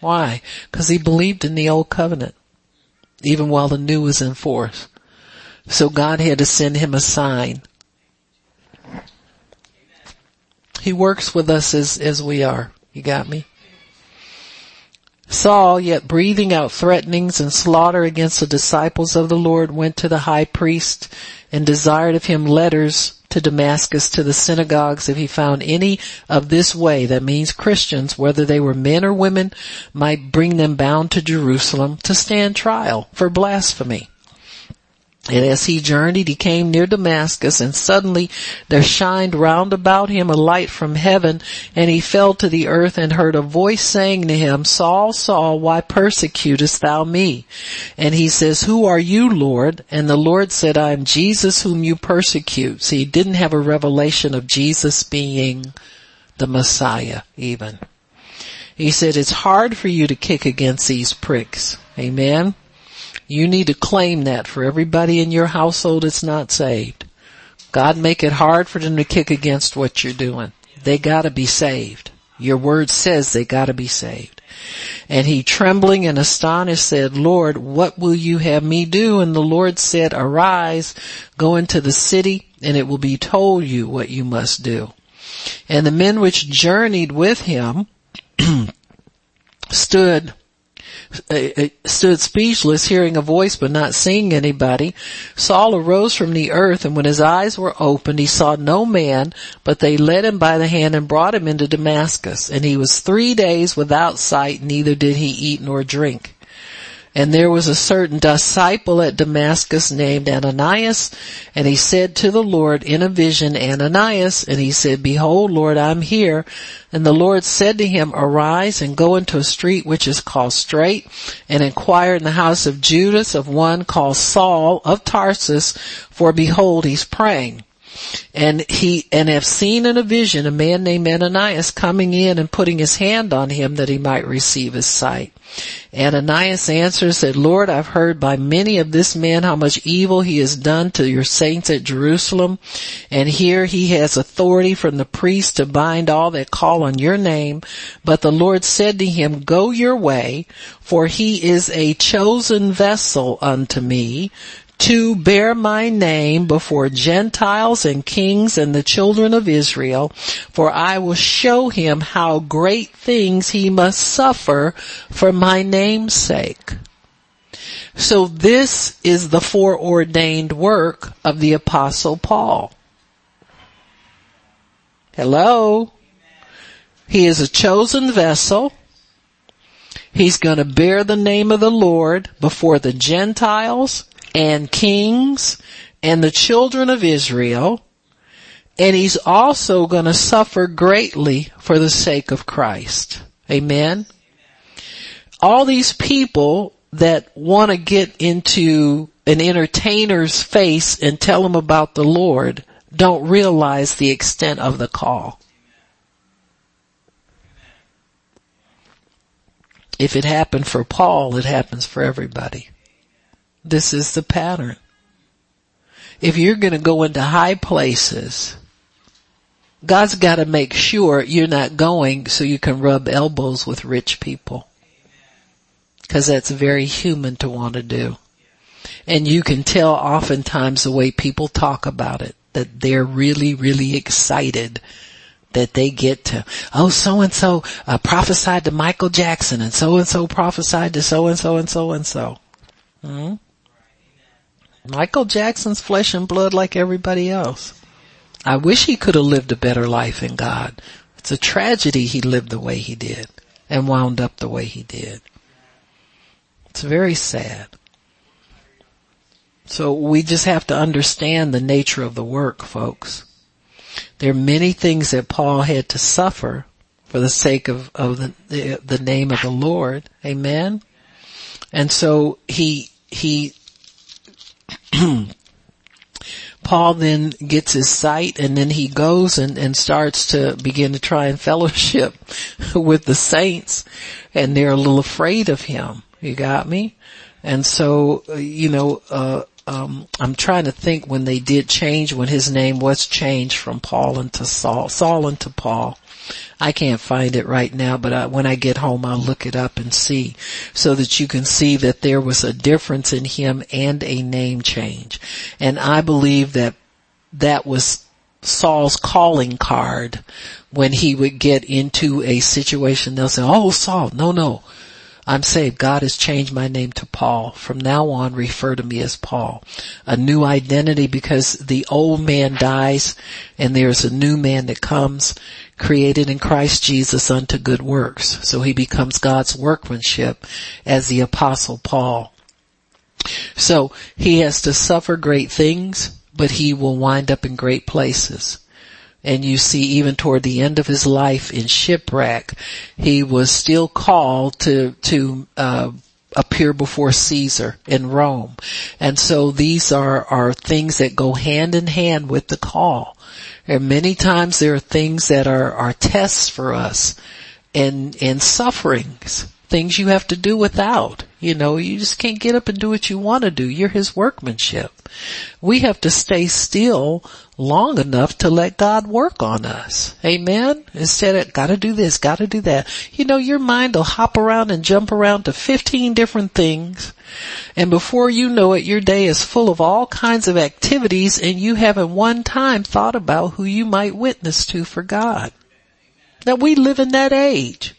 Why? Because he believed in the old covenant, even while the new was in force. So God had to send him a sign. He works with us as, as we are. You got me? Saul, yet breathing out threatenings and slaughter against the disciples of the Lord, went to the high priest and desired of him letters to Damascus to the synagogues if he found any of this way, that means Christians, whether they were men or women, might bring them bound to Jerusalem to stand trial for blasphemy. And as he journeyed, he came near Damascus and suddenly there shined round about him a light from heaven and he fell to the earth and heard a voice saying to him, Saul, Saul, why persecutest thou me? And he says, who are you, Lord? And the Lord said, I am Jesus whom you persecute. See, he didn't have a revelation of Jesus being the Messiah even. He said, it's hard for you to kick against these pricks. Amen. You need to claim that for everybody in your household that's not saved. God make it hard for them to kick against what you're doing. They gotta be saved. Your word says they gotta be saved. And he trembling and astonished said, Lord, what will you have me do? And the Lord said, arise, go into the city and it will be told you what you must do. And the men which journeyed with him stood stood speechless, hearing a voice but not seeing anybody. Saul arose from the earth and when his eyes were opened, he saw no man, but they led him by the hand and brought him into Damascus. And he was three days without sight, neither did he eat nor drink. And there was a certain disciple at Damascus named Ananias, and he said to the Lord in a vision, Ananias, and he said, Behold, Lord, I'm here. And the Lord said to him, Arise and go into a street which is called Straight, and inquire in the house of Judas of one called Saul of Tarsus, for behold, he's praying. And he, and have seen in a vision a man named Ananias coming in and putting his hand on him that he might receive his sight. Ananias answered, said, Lord, I've heard by many of this man how much evil he has done to your saints at Jerusalem. And here he has authority from the priest to bind all that call on your name. But the Lord said to him, go your way, for he is a chosen vessel unto me to bear my name before Gentiles and kings and the children of Israel, for I will show him how great things he must suffer for my name's sake. So this is the foreordained work of the apostle Paul. Hello? He is a chosen vessel. He's going to bear the name of the Lord before the Gentiles and kings and the children of Israel. And he's also going to suffer greatly for the sake of Christ. Amen. All these people that want to get into an entertainer's face and tell him about the Lord don't realize the extent of the call. If it happened for Paul, it happens for everybody. This is the pattern. If you're going to go into high places, God's got to make sure you're not going so you can rub elbows with rich people. Cause that's very human to want to do. And you can tell oftentimes the way people talk about it, that they're really, really excited that they get to, oh, so and so prophesied to Michael Jackson and so and so prophesied to so and so and so and so. Michael Jackson's flesh and blood like everybody else. I wish he could have lived a better life in God. It's a tragedy he lived the way he did and wound up the way he did. It's very sad. So we just have to understand the nature of the work, folks. There are many things that Paul had to suffer for the sake of, of the, the, the name of the Lord. Amen. And so he, he Paul then gets his sight and then he goes and, and starts to begin to try and fellowship with the saints and they're a little afraid of him. You got me? And so, uh, you know, uh, um, I'm trying to think when they did change, when his name was changed from Paul into Saul, Saul into Paul. I can't find it right now, but I, when I get home, I'll look it up and see so that you can see that there was a difference in him and a name change. And I believe that that was Saul's calling card when he would get into a situation. They'll say, oh, Saul, no, no. I'm saved. God has changed my name to Paul. From now on, refer to me as Paul. A new identity because the old man dies and there's a new man that comes created in Christ Jesus unto good works. So he becomes God's workmanship as the apostle Paul. So he has to suffer great things, but he will wind up in great places and you see even toward the end of his life in shipwreck, he was still called to, to, uh, appear before Caesar in Rome. And so these are, are things that go hand in hand with the call. And many times there are things that are, are tests for us and, and sufferings things you have to do without. You know, you just can't get up and do what you want to do. You're his workmanship. We have to stay still long enough to let God work on us. Amen? Instead of gotta do this, gotta do that. You know, your mind will hop around and jump around to 15 different things. And before you know it, your day is full of all kinds of activities and you haven't one time thought about who you might witness to for God. Now we live in that age.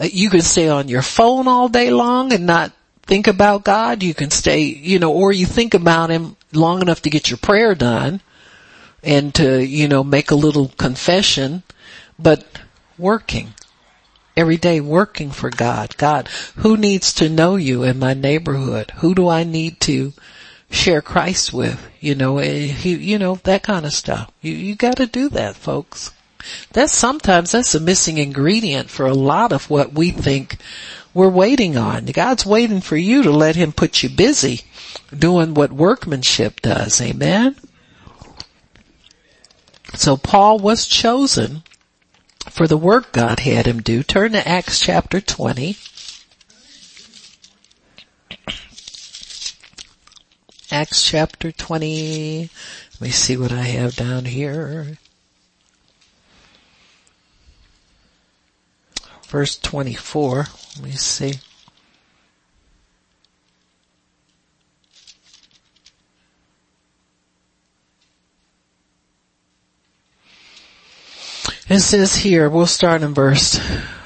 You can stay on your phone all day long and not think about God. You can stay, you know, or you think about Him long enough to get your prayer done and to, you know, make a little confession, but working. Every day working for God. God, who needs to know you in my neighborhood? Who do I need to share Christ with? You know, eh, you know, that kind of stuff. You, you gotta do that, folks. That's sometimes that's a missing ingredient for a lot of what we think we're waiting on. God's waiting for you to let him put you busy doing what workmanship does. Amen. So Paul was chosen for the work God had him do. Turn to Acts chapter 20. Acts chapter 20. Let me see what I have down here. Verse 24. Let me see. It says here, we'll start in verse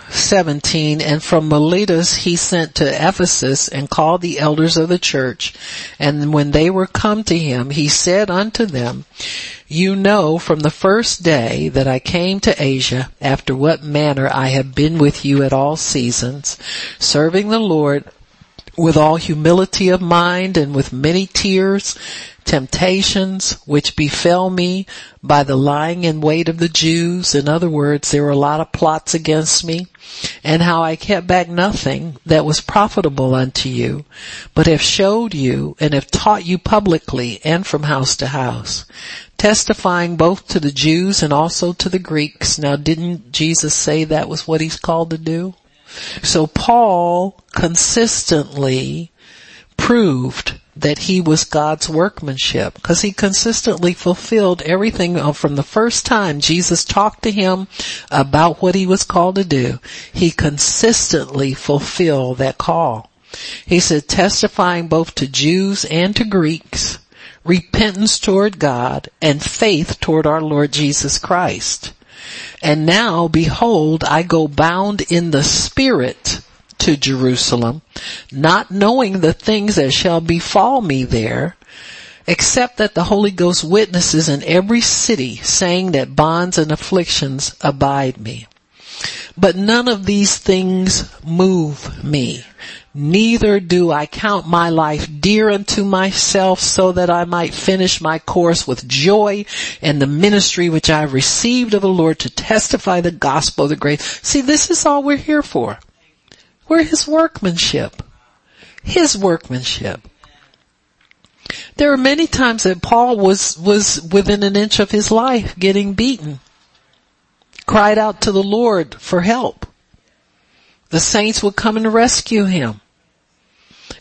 17, and from Miletus he sent to Ephesus and called the elders of the church. And when they were come to him, he said unto them, you know from the first day that I came to Asia after what manner I have been with you at all seasons, serving the Lord with all humility of mind and with many tears temptations which befell me by the lying in wait of the Jews. In other words, there were a lot of plots against me and how I kept back nothing that was profitable unto you, but have showed you and have taught you publicly and from house to house, testifying both to the Jews and also to the Greeks. Now didn't Jesus say that was what he's called to do? So Paul consistently proved that he was God's workmanship because he consistently fulfilled everything from the first time Jesus talked to him about what he was called to do. He consistently fulfilled that call. He said testifying both to Jews and to Greeks, repentance toward God and faith toward our Lord Jesus Christ. And now behold, I go bound in the spirit to Jerusalem, not knowing the things that shall befall me there, except that the Holy Ghost witnesses in every city saying that bonds and afflictions abide me. But none of these things move me. Neither do I count my life dear unto myself so that I might finish my course with joy and the ministry which I have received of the Lord to testify the gospel of the grace. See, this is all we're here for. We're his workmanship. His workmanship. There are many times that Paul was, was within an inch of his life getting beaten. Cried out to the Lord for help. The saints would come and rescue him.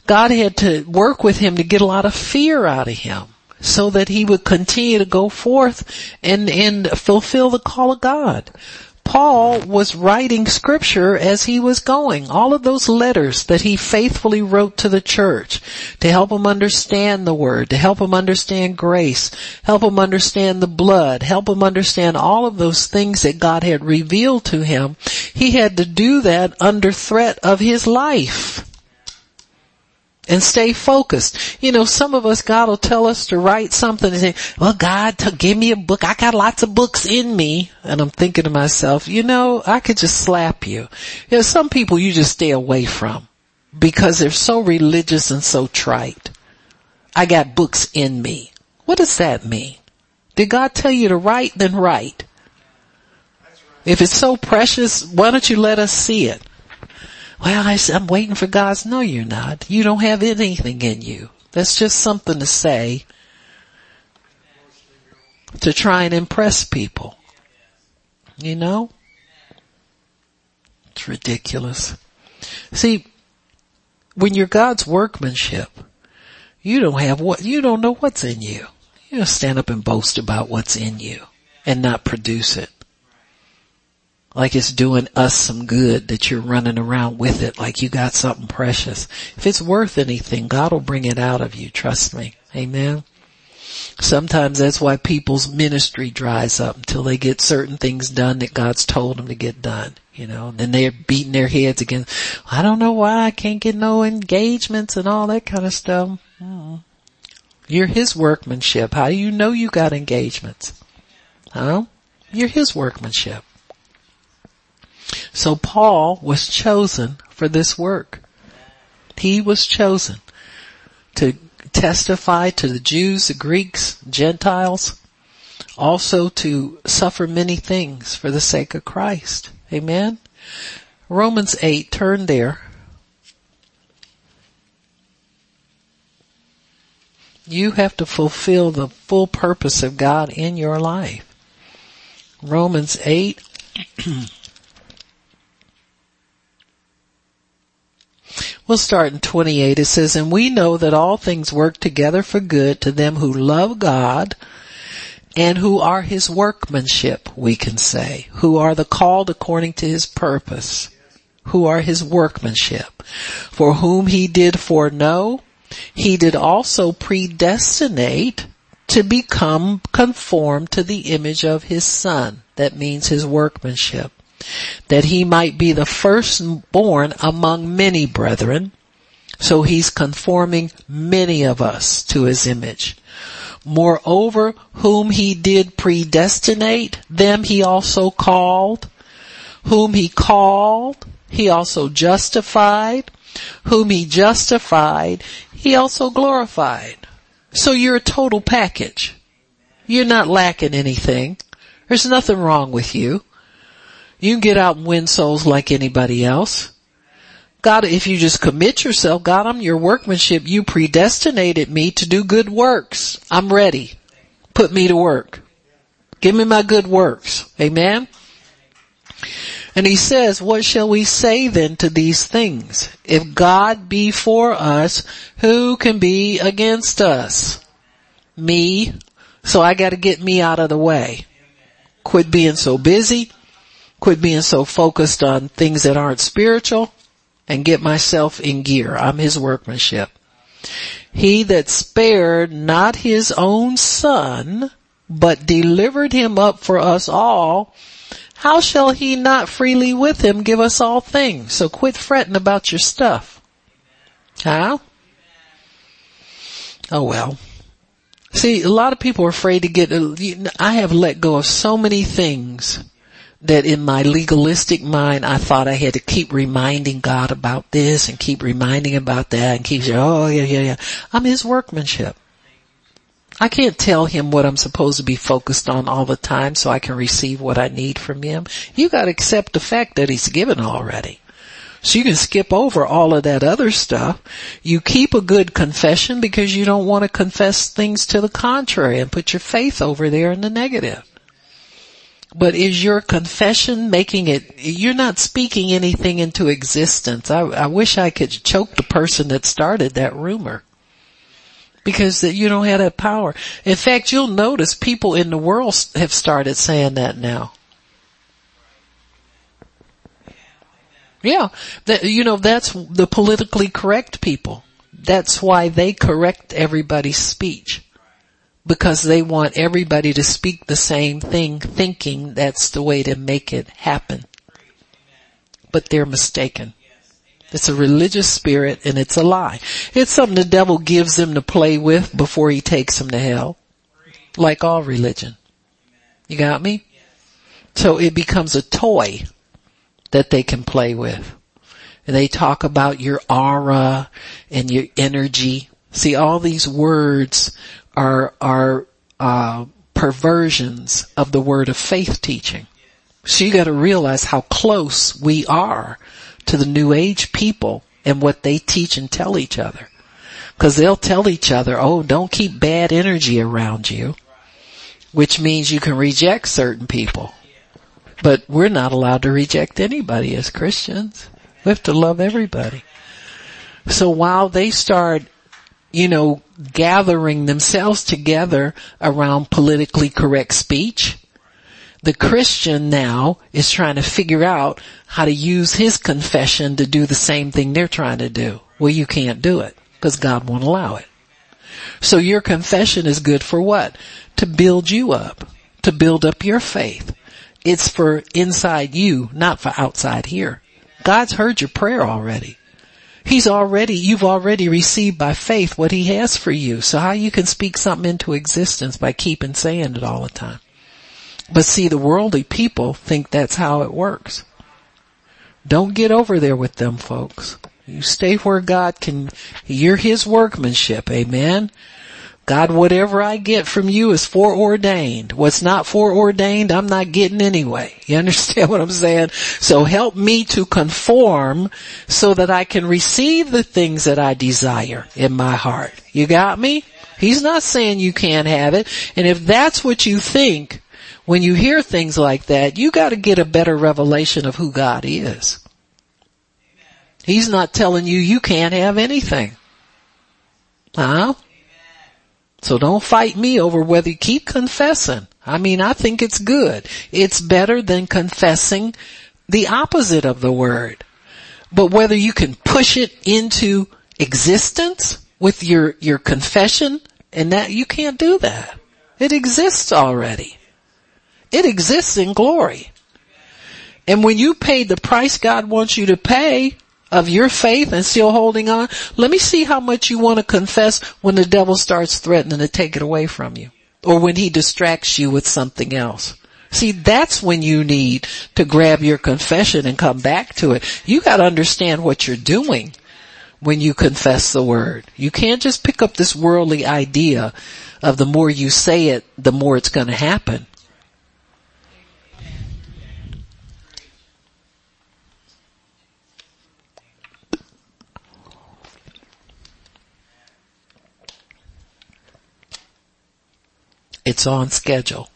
God had to work with him to get a lot of fear out of him so that he would continue to go forth and, and fulfill the call of God. Paul was writing scripture as he was going. All of those letters that he faithfully wrote to the church to help him understand the word, to help him understand grace, help him understand the blood, help him understand all of those things that God had revealed to him. He had to do that under threat of his life and stay focused. You know, some of us, God will tell us to write something and say, well, God, t- give me a book. I got lots of books in me. And I'm thinking to myself, you know, I could just slap you. You know, some people you just stay away from because they're so religious and so trite. I got books in me. What does that mean? Did God tell you to write? Then write. If it's so precious, why don't you let us see it? Well, I, I'm waiting for God's. No, you're not. You don't have anything in you. That's just something to say to try and impress people. You know? It's ridiculous. See, when you're God's workmanship, you don't have what, you don't know what's in you. You don't stand up and boast about what's in you and not produce it like it's doing us some good that you're running around with it like you got something precious. If it's worth anything, God will bring it out of you. Trust me. Amen. Sometimes that's why people's ministry dries up until they get certain things done that God's told them to get done. You know, and then they're beating their heads again. I don't know why I can't get no engagements and all that kind of stuff. Mm. You're His workmanship. How do you know you got engagements? Huh? You're His workmanship. So Paul was chosen for this work. He was chosen to testify to the Jews, the Greeks, Gentiles, also to suffer many things for the sake of Christ. Amen. Romans 8, turn there. You have to fulfill the full purpose of God in your life. Romans 8, We'll start in 28. It says, and we know that all things work together for good to them who love God and who are his workmanship, we can say, who are the called according to his purpose, who are his workmanship, for whom he did foreknow, he did also predestinate to become conformed to the image of his son. That means his workmanship that he might be the firstborn among many brethren. So he's conforming many of us to his image. Moreover, whom he did predestinate, them he also called. Whom he called, he also justified. Whom he justified, he also glorified. So you're a total package. You're not lacking anything. There's nothing wrong with you. You can get out and win souls like anybody else. God, if you just commit yourself, God, I'm your workmanship. You predestinated me to do good works. I'm ready. Put me to work. Give me my good works. Amen. And he says, what shall we say then to these things? If God be for us, who can be against us? Me. So I gotta get me out of the way. Quit being so busy quit being so focused on things that aren't spiritual and get myself in gear. I'm his workmanship. He that spared not his own son, but delivered him up for us all, how shall he not freely with him give us all things? So quit fretting about your stuff. Huh? Oh well. See, a lot of people are afraid to get, I have let go of so many things that in my legalistic mind, I thought I had to keep reminding God about this and keep reminding about that and keep saying, oh yeah, yeah, yeah. I'm His workmanship. I can't tell Him what I'm supposed to be focused on all the time so I can receive what I need from Him. You gotta accept the fact that He's given already. So you can skip over all of that other stuff. You keep a good confession because you don't want to confess things to the contrary and put your faith over there in the negative. But is your confession making it, you're not speaking anything into existence. I, I wish I could choke the person that started that rumor. Because you don't have that power. In fact, you'll notice people in the world have started saying that now. Yeah, that, you know, that's the politically correct people. That's why they correct everybody's speech because they want everybody to speak the same thing thinking that's the way to make it happen. But they're mistaken. It's a religious spirit and it's a lie. It's something the devil gives them to play with before he takes them to hell. Like all religion. You got me? So it becomes a toy that they can play with. And they talk about your aura and your energy. See, all these words are are uh, perversions of the word of faith teaching. So you got to realize how close we are to the New Age people and what they teach and tell each other. Because they'll tell each other, "Oh, don't keep bad energy around you," which means you can reject certain people. But we're not allowed to reject anybody as Christians. We have to love everybody. So while they start you know, gathering themselves together around politically correct speech. The Christian now is trying to figure out how to use his confession to do the same thing they're trying to do. Well, you can't do it because God won't allow it. So your confession is good for what? To build you up, to build up your faith. It's for inside you, not for outside here. God's heard your prayer already. He's already, you've already received by faith what he has for you. So how you can speak something into existence by keeping saying it all the time. But see, the worldly people think that's how it works. Don't get over there with them folks. You stay where God can, you're His workmanship, amen? God, whatever I get from you is foreordained. What's not foreordained, I'm not getting anyway. You understand what I'm saying? So help me to conform so that I can receive the things that I desire in my heart. You got me? He's not saying you can't have it. And if that's what you think, when you hear things like that, you gotta get a better revelation of who God is. He's not telling you you can't have anything. Huh? So don't fight me over whether you keep confessing. I mean, I think it's good. It's better than confessing the opposite of the word. But whether you can push it into existence with your, your confession and that you can't do that. It exists already. It exists in glory. And when you pay the price God wants you to pay of your faith and still holding on, let me see how much you want to confess when the devil starts threatening to take it away from you or when he distracts you with something else. See, that's when you need to grab your confession and come back to it. You gotta understand what you're doing when you confess the word. You can't just pick up this worldly idea of the more you say it, the more it's gonna happen. It's on schedule.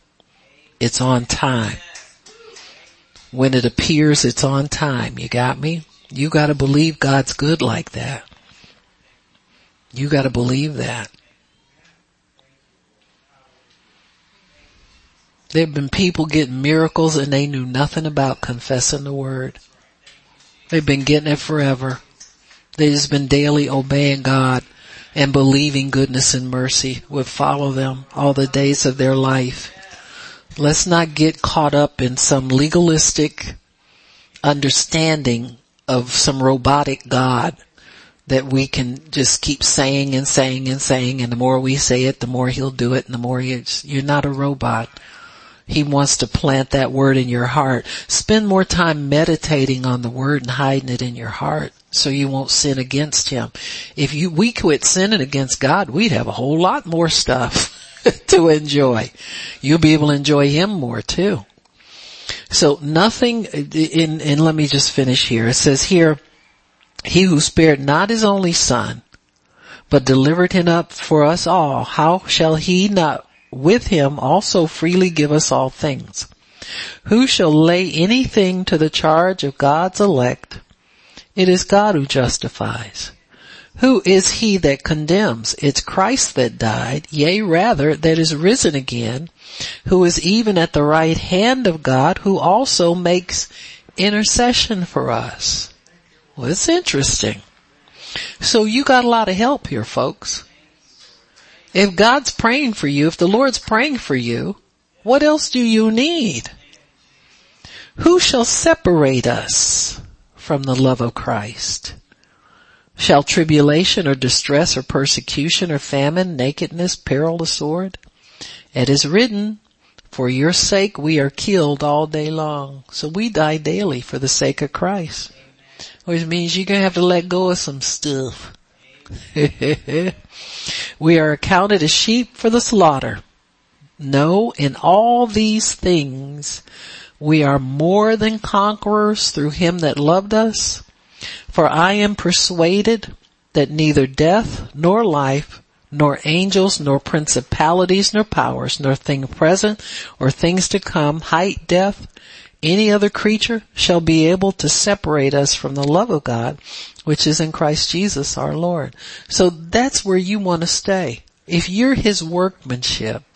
It's on time. When it appears, it's on time. You got me? You gotta believe God's good like that. You gotta believe that. There have been people getting miracles and they knew nothing about confessing the word. They've been getting it forever. They've just been daily obeying God and believing goodness and mercy would follow them all the days of their life. Let's not get caught up in some legalistic understanding of some robotic God that we can just keep saying and saying and saying and the more we say it, the more he'll do it and the more you, you're not a robot. He wants to plant that word in your heart. Spend more time meditating on the word and hiding it in your heart so you won't sin against him. If you, we quit sinning against God, we'd have a whole lot more stuff to enjoy. You'll be able to enjoy him more too. So nothing in, and let me just finish here. It says here, he who spared not his only son, but delivered him up for us all, how shall he not with him also freely give us all things? Who shall lay anything to the charge of God's elect? It is God who justifies. Who is he that condemns? It's Christ that died, yea rather that is risen again, who is even at the right hand of God, who also makes intercession for us. Well, it's interesting. So you got a lot of help here, folks. If God's praying for you, if the Lord's praying for you, what else do you need? Who shall separate us from the love of Christ? Shall tribulation or distress or persecution or famine, nakedness, peril, the sword? It is written, for your sake we are killed all day long. So we die daily for the sake of Christ. Which means you're gonna have to let go of some stuff. we are accounted as sheep for the slaughter. No, in all these things we are more than conquerors through him that loved us. For I am persuaded that neither death nor life nor angels nor principalities nor powers nor thing present or things to come, height, depth, any other creature shall be able to separate us from the love of God, which is in Christ Jesus our Lord. So that's where you want to stay. If you're his workmanship,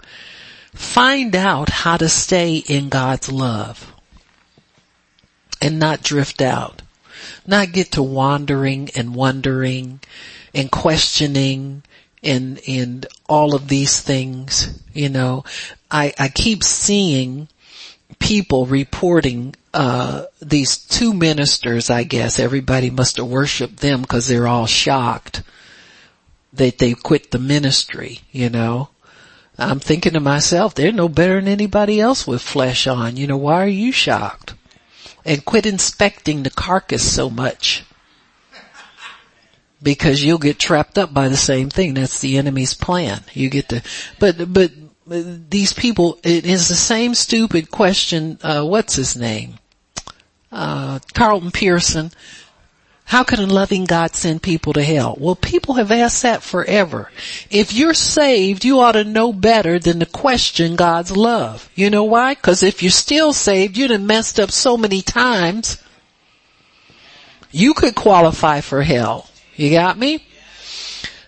Find out how to stay in God's love and not drift out. Not get to wandering and wondering and questioning and, and all of these things, you know. I, I keep seeing people reporting, uh, these two ministers, I guess. Everybody must have worshiped them because they're all shocked that they quit the ministry, you know. I'm thinking to myself, they're no better than anybody else with flesh on. You know, why are you shocked? And quit inspecting the carcass so much. Because you'll get trapped up by the same thing. That's the enemy's plan. You get to, but, but these people, it is the same stupid question, uh, what's his name? Uh, Carlton Pearson how can a loving God send people to hell? Well, people have asked that forever. If you're saved, you ought to know better than to question God's love. You know why? Cause if you're still saved, you'd have messed up so many times. You could qualify for hell. You got me?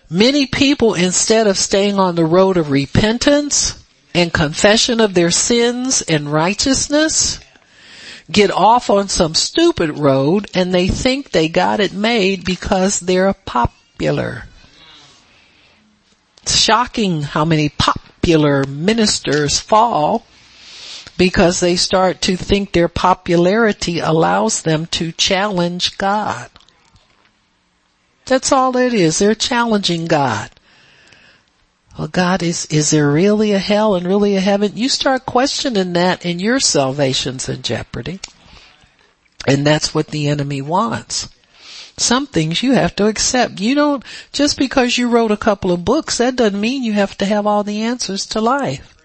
Many people, instead of staying on the road of repentance and confession of their sins and righteousness, get off on some stupid road and they think they got it made because they're popular. It's shocking how many popular ministers fall because they start to think their popularity allows them to challenge God. That's all it is. They're challenging God. Well, God, is, is there really a hell and really a heaven? You start questioning that and your salvation's in jeopardy. And that's what the enemy wants. Some things you have to accept. You don't, just because you wrote a couple of books, that doesn't mean you have to have all the answers to life.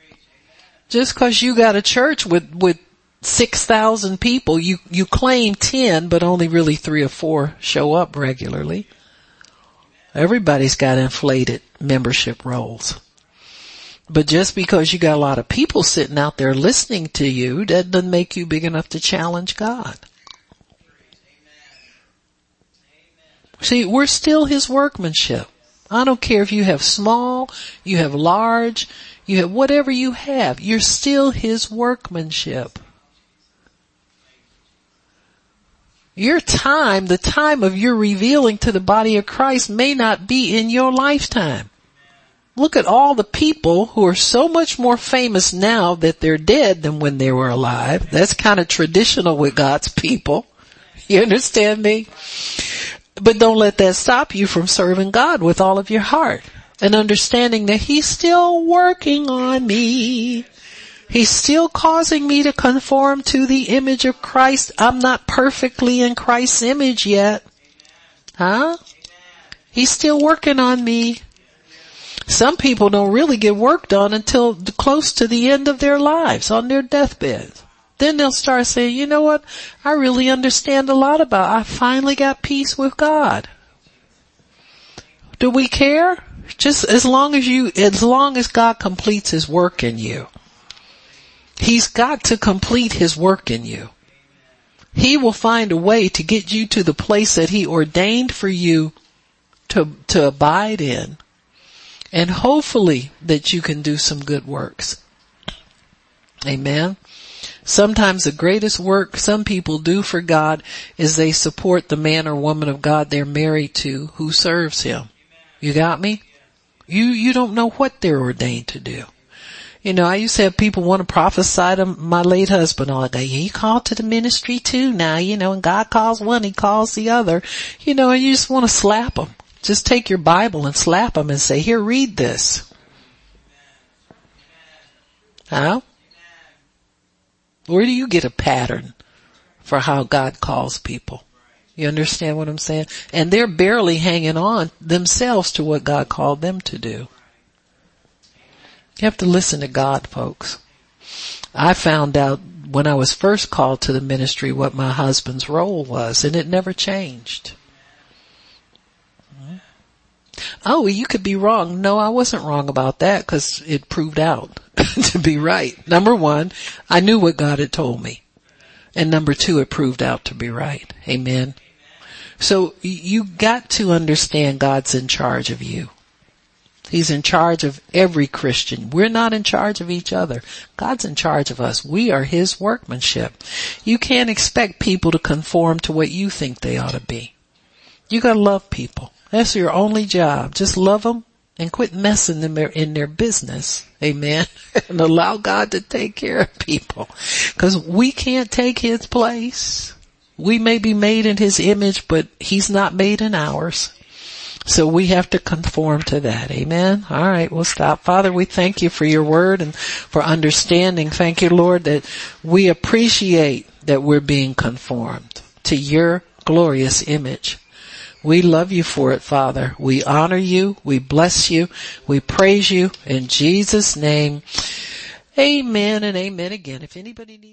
Just cause you got a church with, with 6,000 people, you, you claim 10, but only really three or four show up regularly. Everybody's got inflated membership rolls. But just because you got a lot of people sitting out there listening to you, that doesn't make you big enough to challenge God. See, we're still His workmanship. I don't care if you have small, you have large, you have whatever you have, you're still His workmanship. Your time, the time of your revealing to the body of Christ may not be in your lifetime. Look at all the people who are so much more famous now that they're dead than when they were alive. That's kind of traditional with God's people. You understand me? But don't let that stop you from serving God with all of your heart and understanding that He's still working on me. He's still causing me to conform to the image of Christ. I'm not perfectly in Christ's image yet. Huh? He's still working on me. Some people don't really get work done until close to the end of their lives on their deathbed. Then they'll start saying, you know what? I really understand a lot about, I finally got peace with God. Do we care? Just as long as you, as long as God completes His work in you. He's got to complete his work in you. He will find a way to get you to the place that he ordained for you to, to abide in. And hopefully that you can do some good works. Amen. Sometimes the greatest work some people do for God is they support the man or woman of God they're married to who serves him. You got me? You, you don't know what they're ordained to do. You know, I used to have people want to prophesy to my late husband. All like, yeah, you called to the ministry too now, you know, and God calls one, he calls the other. You know, and you just want to slap them. Just take your Bible and slap them and say, here, read this. Huh? Where do you get a pattern for how God calls people? You understand what I'm saying? And they're barely hanging on themselves to what God called them to do. You have to listen to God, folks. I found out when I was first called to the ministry what my husband's role was and it never changed. Oh, you could be wrong. No, I wasn't wrong about that because it proved out to be right. Number one, I knew what God had told me. And number two, it proved out to be right. Amen. So you got to understand God's in charge of you. He's in charge of every Christian. We're not in charge of each other. God's in charge of us. We are His workmanship. You can't expect people to conform to what you think they ought to be. You gotta love people. That's your only job. Just love them and quit messing them in their business. Amen. and allow God to take care of people. Cause we can't take His place. We may be made in His image, but He's not made in ours. So we have to conform to that. Amen. All right, we'll stop. Father, we thank you for your word and for understanding. Thank you, Lord, that we appreciate that we're being conformed to your glorious image. We love you for it, Father. We honor you. We bless you. We praise you in Jesus name. Amen and amen again. If anybody needs